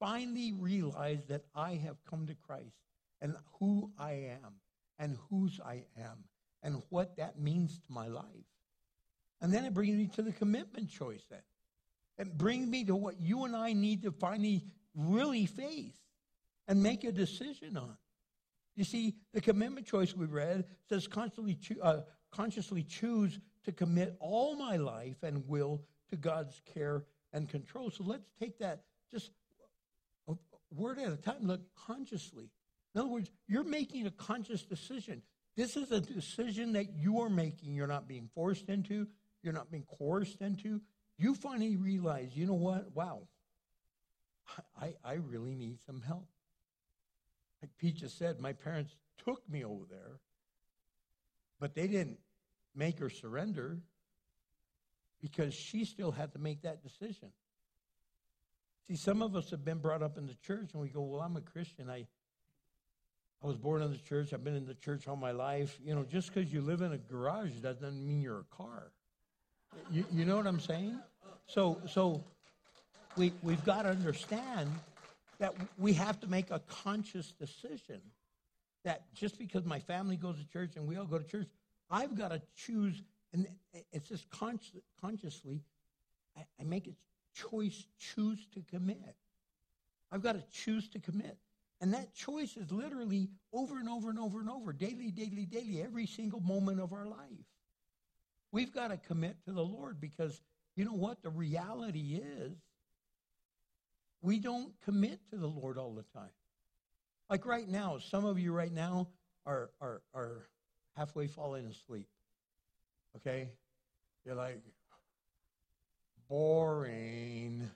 finally realized that I have come to Christ and who I am and whose I am and what that means to my life. And then it brings me to the commitment choice then. It brings me to what you and I need to finally really face and make a decision on. You see, the commitment choice we read says constantly choo- uh, consciously choose to commit all my life and will to God's care and control. So let's take that just a word at a time. Look, consciously. In other words, you're making a conscious decision. This is a decision that you are making. You're not being forced into, you're not being coerced into. You finally realize, you know what? Wow, I, I really need some help. Like Pete just said, my parents took me over there, but they didn't make her surrender because she still had to make that decision. See, some of us have been brought up in the church and we go, Well, I'm a Christian. I I was born in the church. I've been in the church all my life. You know, just because you live in a garage doesn't mean you're a car. You, you know what I'm saying? So, so we, we've got to understand that we have to make a conscious decision that just because my family goes to church and we all go to church, I've got to choose, and it's just conscious, consciously, I, I make a choice, choose to commit. I've got to choose to commit. And that choice is literally over and over and over and over, daily, daily, daily, every single moment of our life. We've got to commit to the Lord because you know what? The reality is we don't commit to the Lord all the time. Like right now, some of you right now are, are, are halfway falling asleep. Okay? You're like, boring.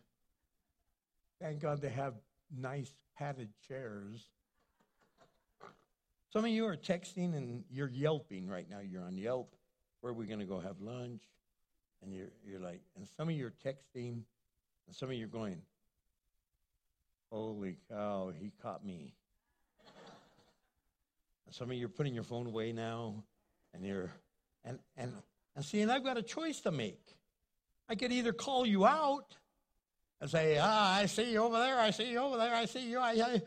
Thank God they have nice padded chairs. Some of you are texting and you're yelping right now. You're on Yelp. Where are we going to go have lunch? And you're, you're like, and some of you are texting, and some of you are going, Holy cow, he caught me. And some of you are putting your phone away now, and you're, and, and, and see, and I've got a choice to make. I could either call you out and say, ah, I see you over there, I see you over there, I see you. I, I,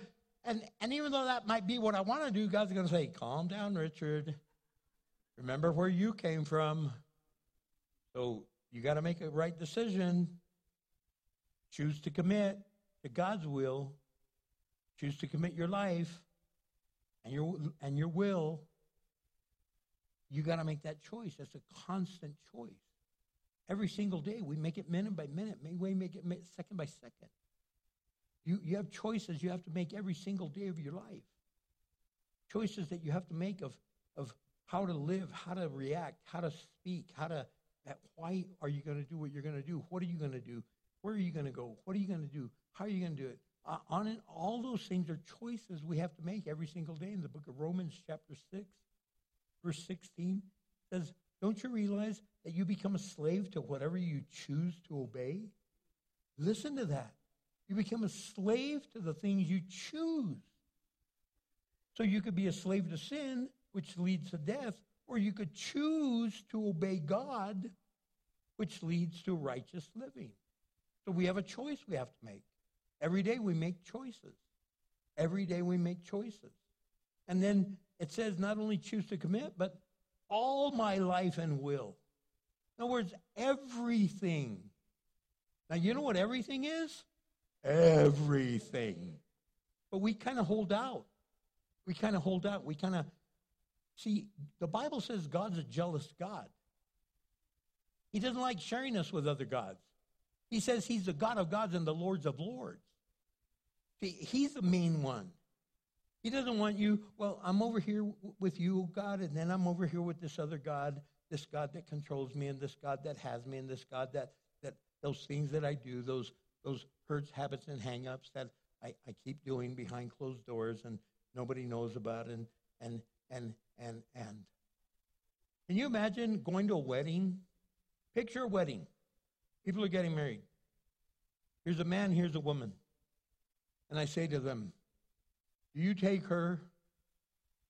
and, and even though that might be what I want to do, God's going to say, calm down, Richard. Remember where you came from. So you got to make a right decision. Choose to commit to God's will. Choose to commit your life and your and your will. You got to make that choice. That's a constant choice. Every single day, we make it minute by minute. We make it second by second. You, you have choices you have to make every single day of your life. Choices that you have to make of, of how to live, how to react, how to speak, how to, why are you going to do what you're going to do? What are you going to do? Where are you going to go? What are you going to do? How are you going to do it? Uh, on it, all those things are choices we have to make every single day. In the book of Romans, chapter 6, verse 16 says, Don't you realize that you become a slave to whatever you choose to obey? Listen to that. You become a slave to the things you choose. So you could be a slave to sin, which leads to death, or you could choose to obey God, which leads to righteous living. So we have a choice we have to make. Every day we make choices. Every day we make choices. And then it says not only choose to commit, but all my life and will. In other words, everything. Now, you know what everything is? Everything. But we kind of hold out. We kind of hold out. We kind of see, the Bible says God's a jealous God. He doesn't like sharing us with other gods. He says he's the God of gods and the Lords of lords. See, he's the main one. He doesn't want you, well, I'm over here with you, God, and then I'm over here with this other God, this God that controls me, and this God that has me, and this God that, that those things that I do, those, those hurts, habits, and hang-ups that I, I keep doing behind closed doors and nobody knows about, and, and, and, and, and. Can you imagine going to a wedding? Picture a wedding. People are getting married. Here's a man, here's a woman. And I say to them, Do you take her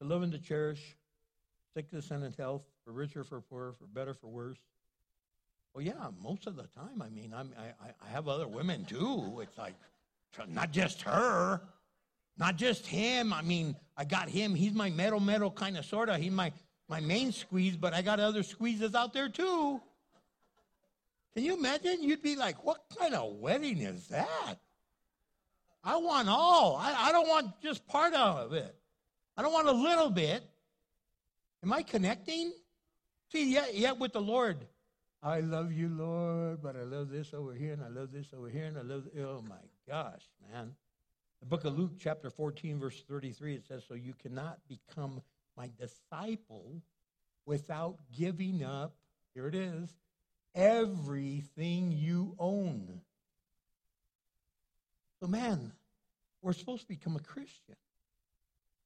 to love and to cherish, sickness and in health, for richer, for poorer, for better, for worse? Well, yeah, most of the time. I mean, I'm, I, I- have other women too. It's like, not just her, not just him. I mean, I got him. He's my metal, metal kind of, sort of. He's my, my main squeeze, but I got other squeezes out there too. Can you imagine? You'd be like, what kind of wedding is that? I want all. I, I don't want just part of it. I don't want a little bit. Am I connecting? See, yet, yet with the Lord, I love you, Lord, but I love this over here, and I love this over here, and I love. Oh my gosh, man! The book of Luke, chapter fourteen, verse thirty-three, it says, "So you cannot become my disciple without giving up." Here it is, everything you own. So, man, we're supposed to become a Christian.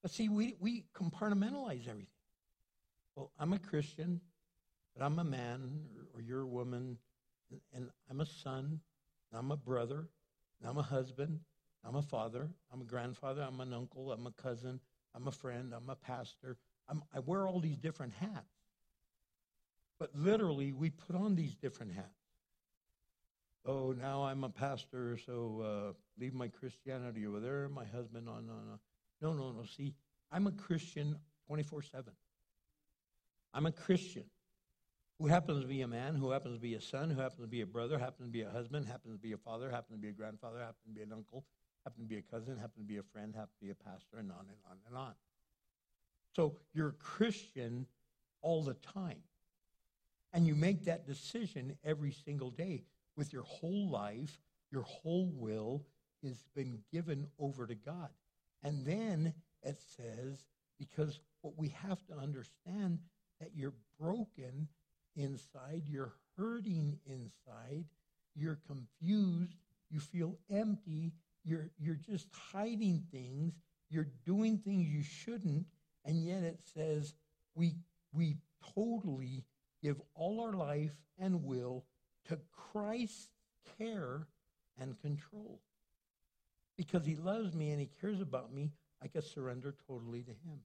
But see, we, we compartmentalize everything. Well, I'm a Christian, but I'm a man, or, or you're a woman, and, and I'm a son, and I'm a brother, and I'm a husband, I'm a father, I'm a grandfather, I'm an uncle, I'm a cousin, I'm a friend, I'm a pastor. I'm, I wear all these different hats. But literally, we put on these different hats. Oh, now I'm a pastor, so uh, leave my Christianity over there. My husband on, on. No, no, no. See, I'm a Christian 24 7. I'm a Christian who happens to be a man, who happens to be a son, who happens to be a brother, happens to be a husband, happens to be a father, happens to be a grandfather, happens to be an uncle, happens to be a cousin, happens to be a friend, happens to be a pastor, and on and on and on. So you're a Christian all the time. And you make that decision every single day with your whole life, your whole will has been given over to God. And then it says, because what we have to understand that you're broken inside, you're hurting inside, you're confused, you feel empty, you're you're just hiding things, you're doing things you shouldn't, and yet it says we we totally give all our life and will to Christ's care and control. Because he loves me and he cares about me, I can surrender totally to him.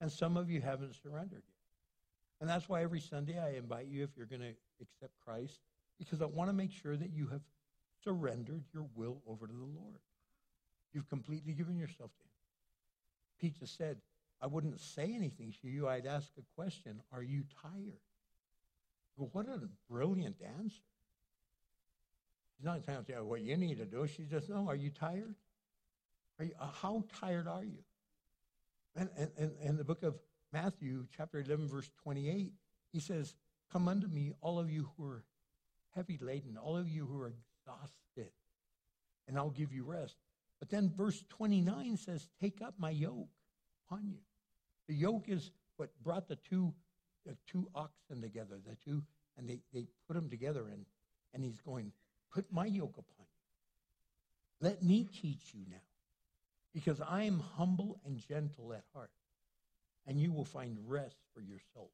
And some of you haven't surrendered yet. And that's why every Sunday I invite you, if you're going to accept Christ, because I want to make sure that you have surrendered your will over to the Lord. You've completely given yourself to him. Pete just said, I wouldn't say anything to you. I'd ask a question Are you tired? Well, what a brilliant answer. She's not saying "Yeah, what you need to do. She just, no, are you tired? Are you, uh, how tired are you? And, and, and, and the book of Matthew, chapter 11, verse 28, he says, Come unto me, all of you who are heavy laden, all of you who are exhausted, and I'll give you rest. But then verse 29 says, Take up my yoke upon you. The yoke is what brought the two, the two oxen together, the two, and they, they put them together, and, and he's going, Put my yoke upon you. Let me teach you now, because I am humble and gentle at heart, and you will find rest for your soul.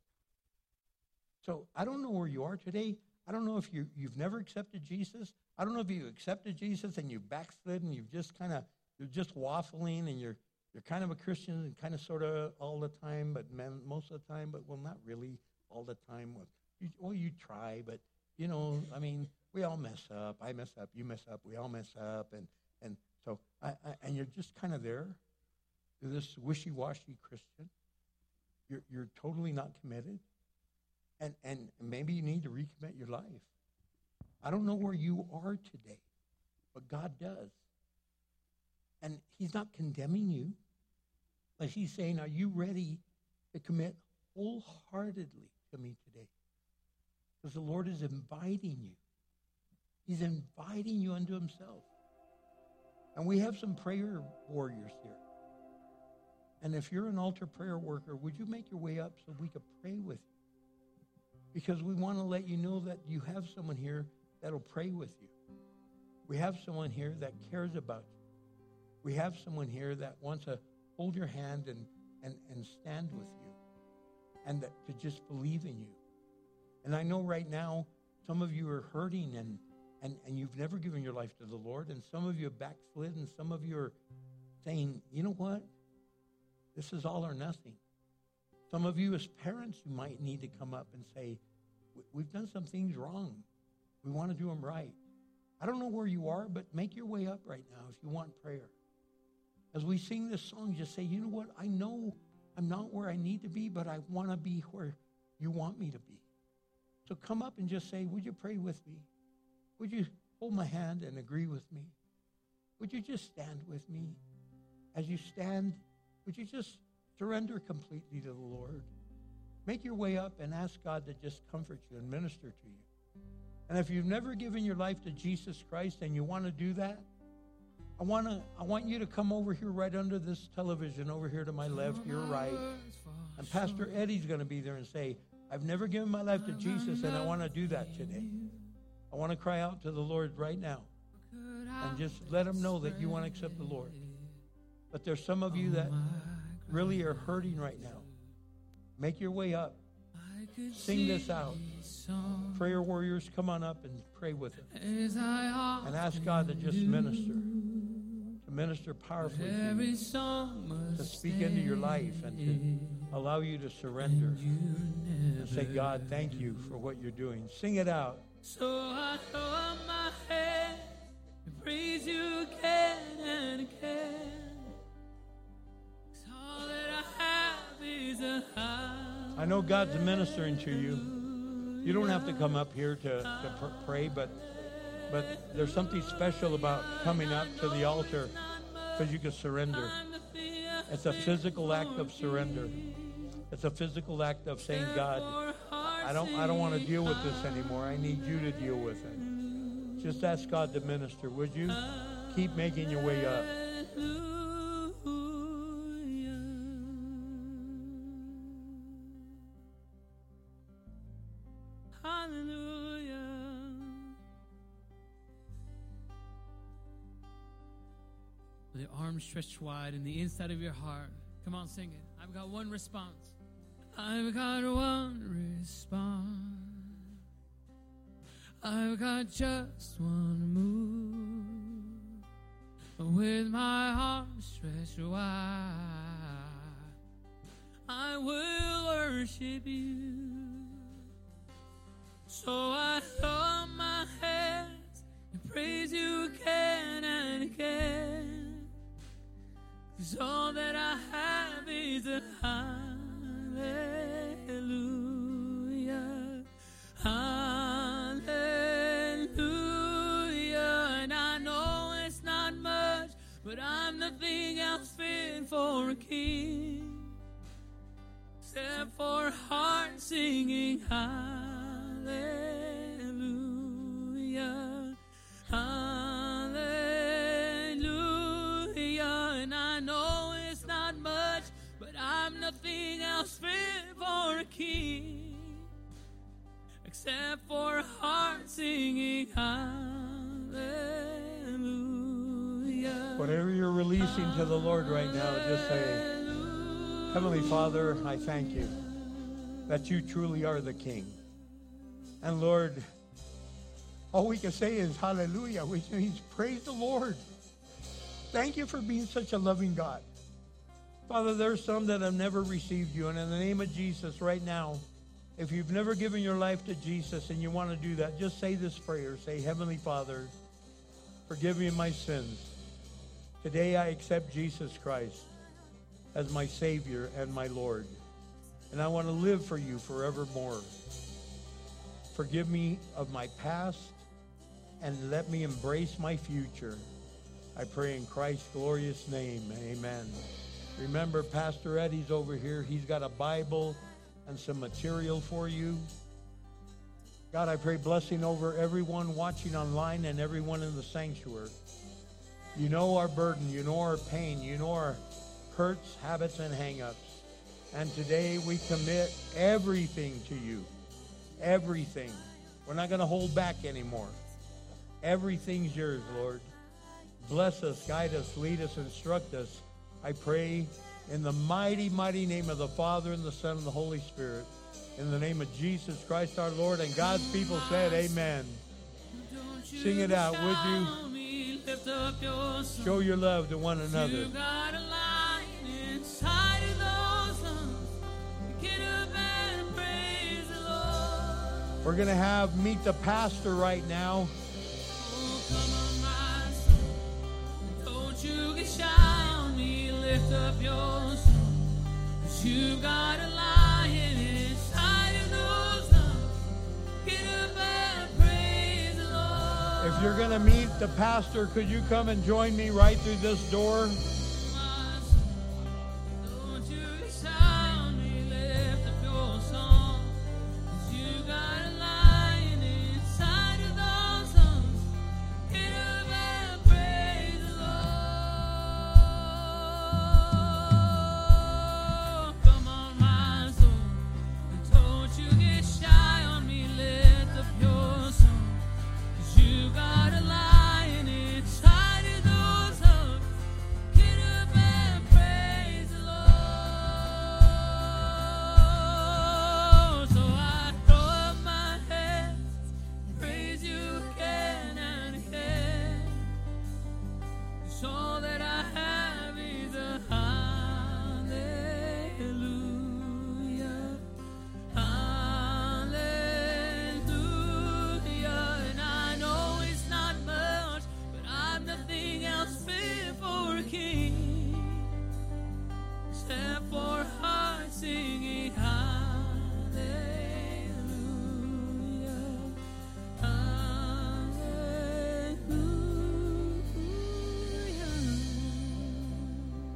So I don't know where you are today. I don't know if you, you've never accepted Jesus. I don't know if you accepted Jesus and you backslid and you've just kind of you're just waffling and you're you're kind of a Christian and kind of sort of all the time, but man, most of the time, but well, not really all the time. Well, you, well, you try, but you know, I mean, we all mess up. I mess up. You mess up. We all mess up, and and so I, I and you're just kind of there, You're this wishy-washy Christian. You're you're totally not committed, and and maybe you need to recommit your life. I don't know where you are today, but God does. And He's not condemning you, but He's saying, Are you ready to commit wholeheartedly to me today? Because the Lord is inviting you. He's inviting you unto Himself. And we have some prayer warriors here. And if you're an altar prayer worker, would you make your way up so we could pray with you? Because we want to let you know that you have someone here that'll pray with you. We have someone here that cares about you. We have someone here that wants to hold your hand and, and, and stand with you and that, to just believe in you. And I know right now some of you are hurting and, and, and you've never given your life to the Lord, and some of you have backslid, and some of you are saying, you know what? This is all or nothing. Some of you, as parents, you might need to come up and say, "We- We've done some things wrong. We want to do them right. I don't know where you are, but make your way up right now if you want prayer. As we sing this song, just say, You know what? I know I'm not where I need to be, but I want to be where you want me to be. So come up and just say, Would you pray with me? Would you hold my hand and agree with me? Would you just stand with me? As you stand, would you just surrender completely to the Lord? Make your way up and ask God to just comfort you and minister to you. And if you've never given your life to Jesus Christ and you want to do that, I want to I want you to come over here right under this television over here to my left, your right. And Pastor Eddie's going to be there and say, I've never given my life to Jesus and I want to do that today. I want to cry out to the Lord right now and just let him know that you want to accept the Lord. But there's some of you that really are hurting right now. Make your way up. Sing this out. Prayer warriors, come on up and pray with us. And ask God to just minister. To minister powerfully to you. To speak into your life and to allow you to surrender. And say, God, thank you for what you're doing. Sing it out. So I throw up my hands and praise you again and again. all that I have is know God's ministering to you. You don't have to come up here to, to pr- pray, but but there's something special about coming up to the altar because you can surrender. It's a physical act of surrender. It's a physical act of saying, God, I don't I don't want to deal with this anymore. I need you to deal with it. Just ask God to minister, would you? Keep making your way up. Hallelujah. With your arms stretched wide in the inside of your heart. Come on, sing it. I've got one response. I've got one response. I've got just one move. With my arms stretched wide, I will worship you. So I throw my hands and praise you again and again. Cause all that I have is a Hallelujah. Hallelujah. And I know it's not much, but I'm nothing else fit for a king. Except for heart singing hallelujah. hallelujah. Except for singing hallelujah. Whatever you're releasing to the Lord right now, just say, Heavenly Father, I thank you that you truly are the King. And Lord, all we can say is hallelujah, which means praise the Lord. Thank you for being such a loving God. Father, there's some that have never received you. And in the name of Jesus, right now, if you've never given your life to Jesus and you want to do that, just say this prayer. Say, Heavenly Father, forgive me my sins. Today I accept Jesus Christ as my Savior and my Lord. And I want to live for you forevermore. Forgive me of my past and let me embrace my future. I pray in Christ's glorious name. Amen. Remember, Pastor Eddie's over here. He's got a Bible and some material for you. God, I pray blessing over everyone watching online and everyone in the sanctuary. You know our burden. You know our pain. You know our hurts, habits, and hang-ups. And today we commit everything to you. Everything. We're not going to hold back anymore. Everything's yours, Lord. Bless us, guide us, lead us, instruct us. I pray in the mighty, mighty name of the Father and the Son and the Holy Spirit. In the name of Jesus Christ our Lord. And God's people said, Amen. Sing it out, would you? Lift up your song. Show your love to one another. You got a lion inside of those lungs. Get up and praise the Lord. We're going to have Meet the Pastor right now. Oh, Lift up your song. 'Cause you got a lion inside of those lungs. Get up and praise the Lord. If you're going to meet the pastor, could you come and join me right through this door?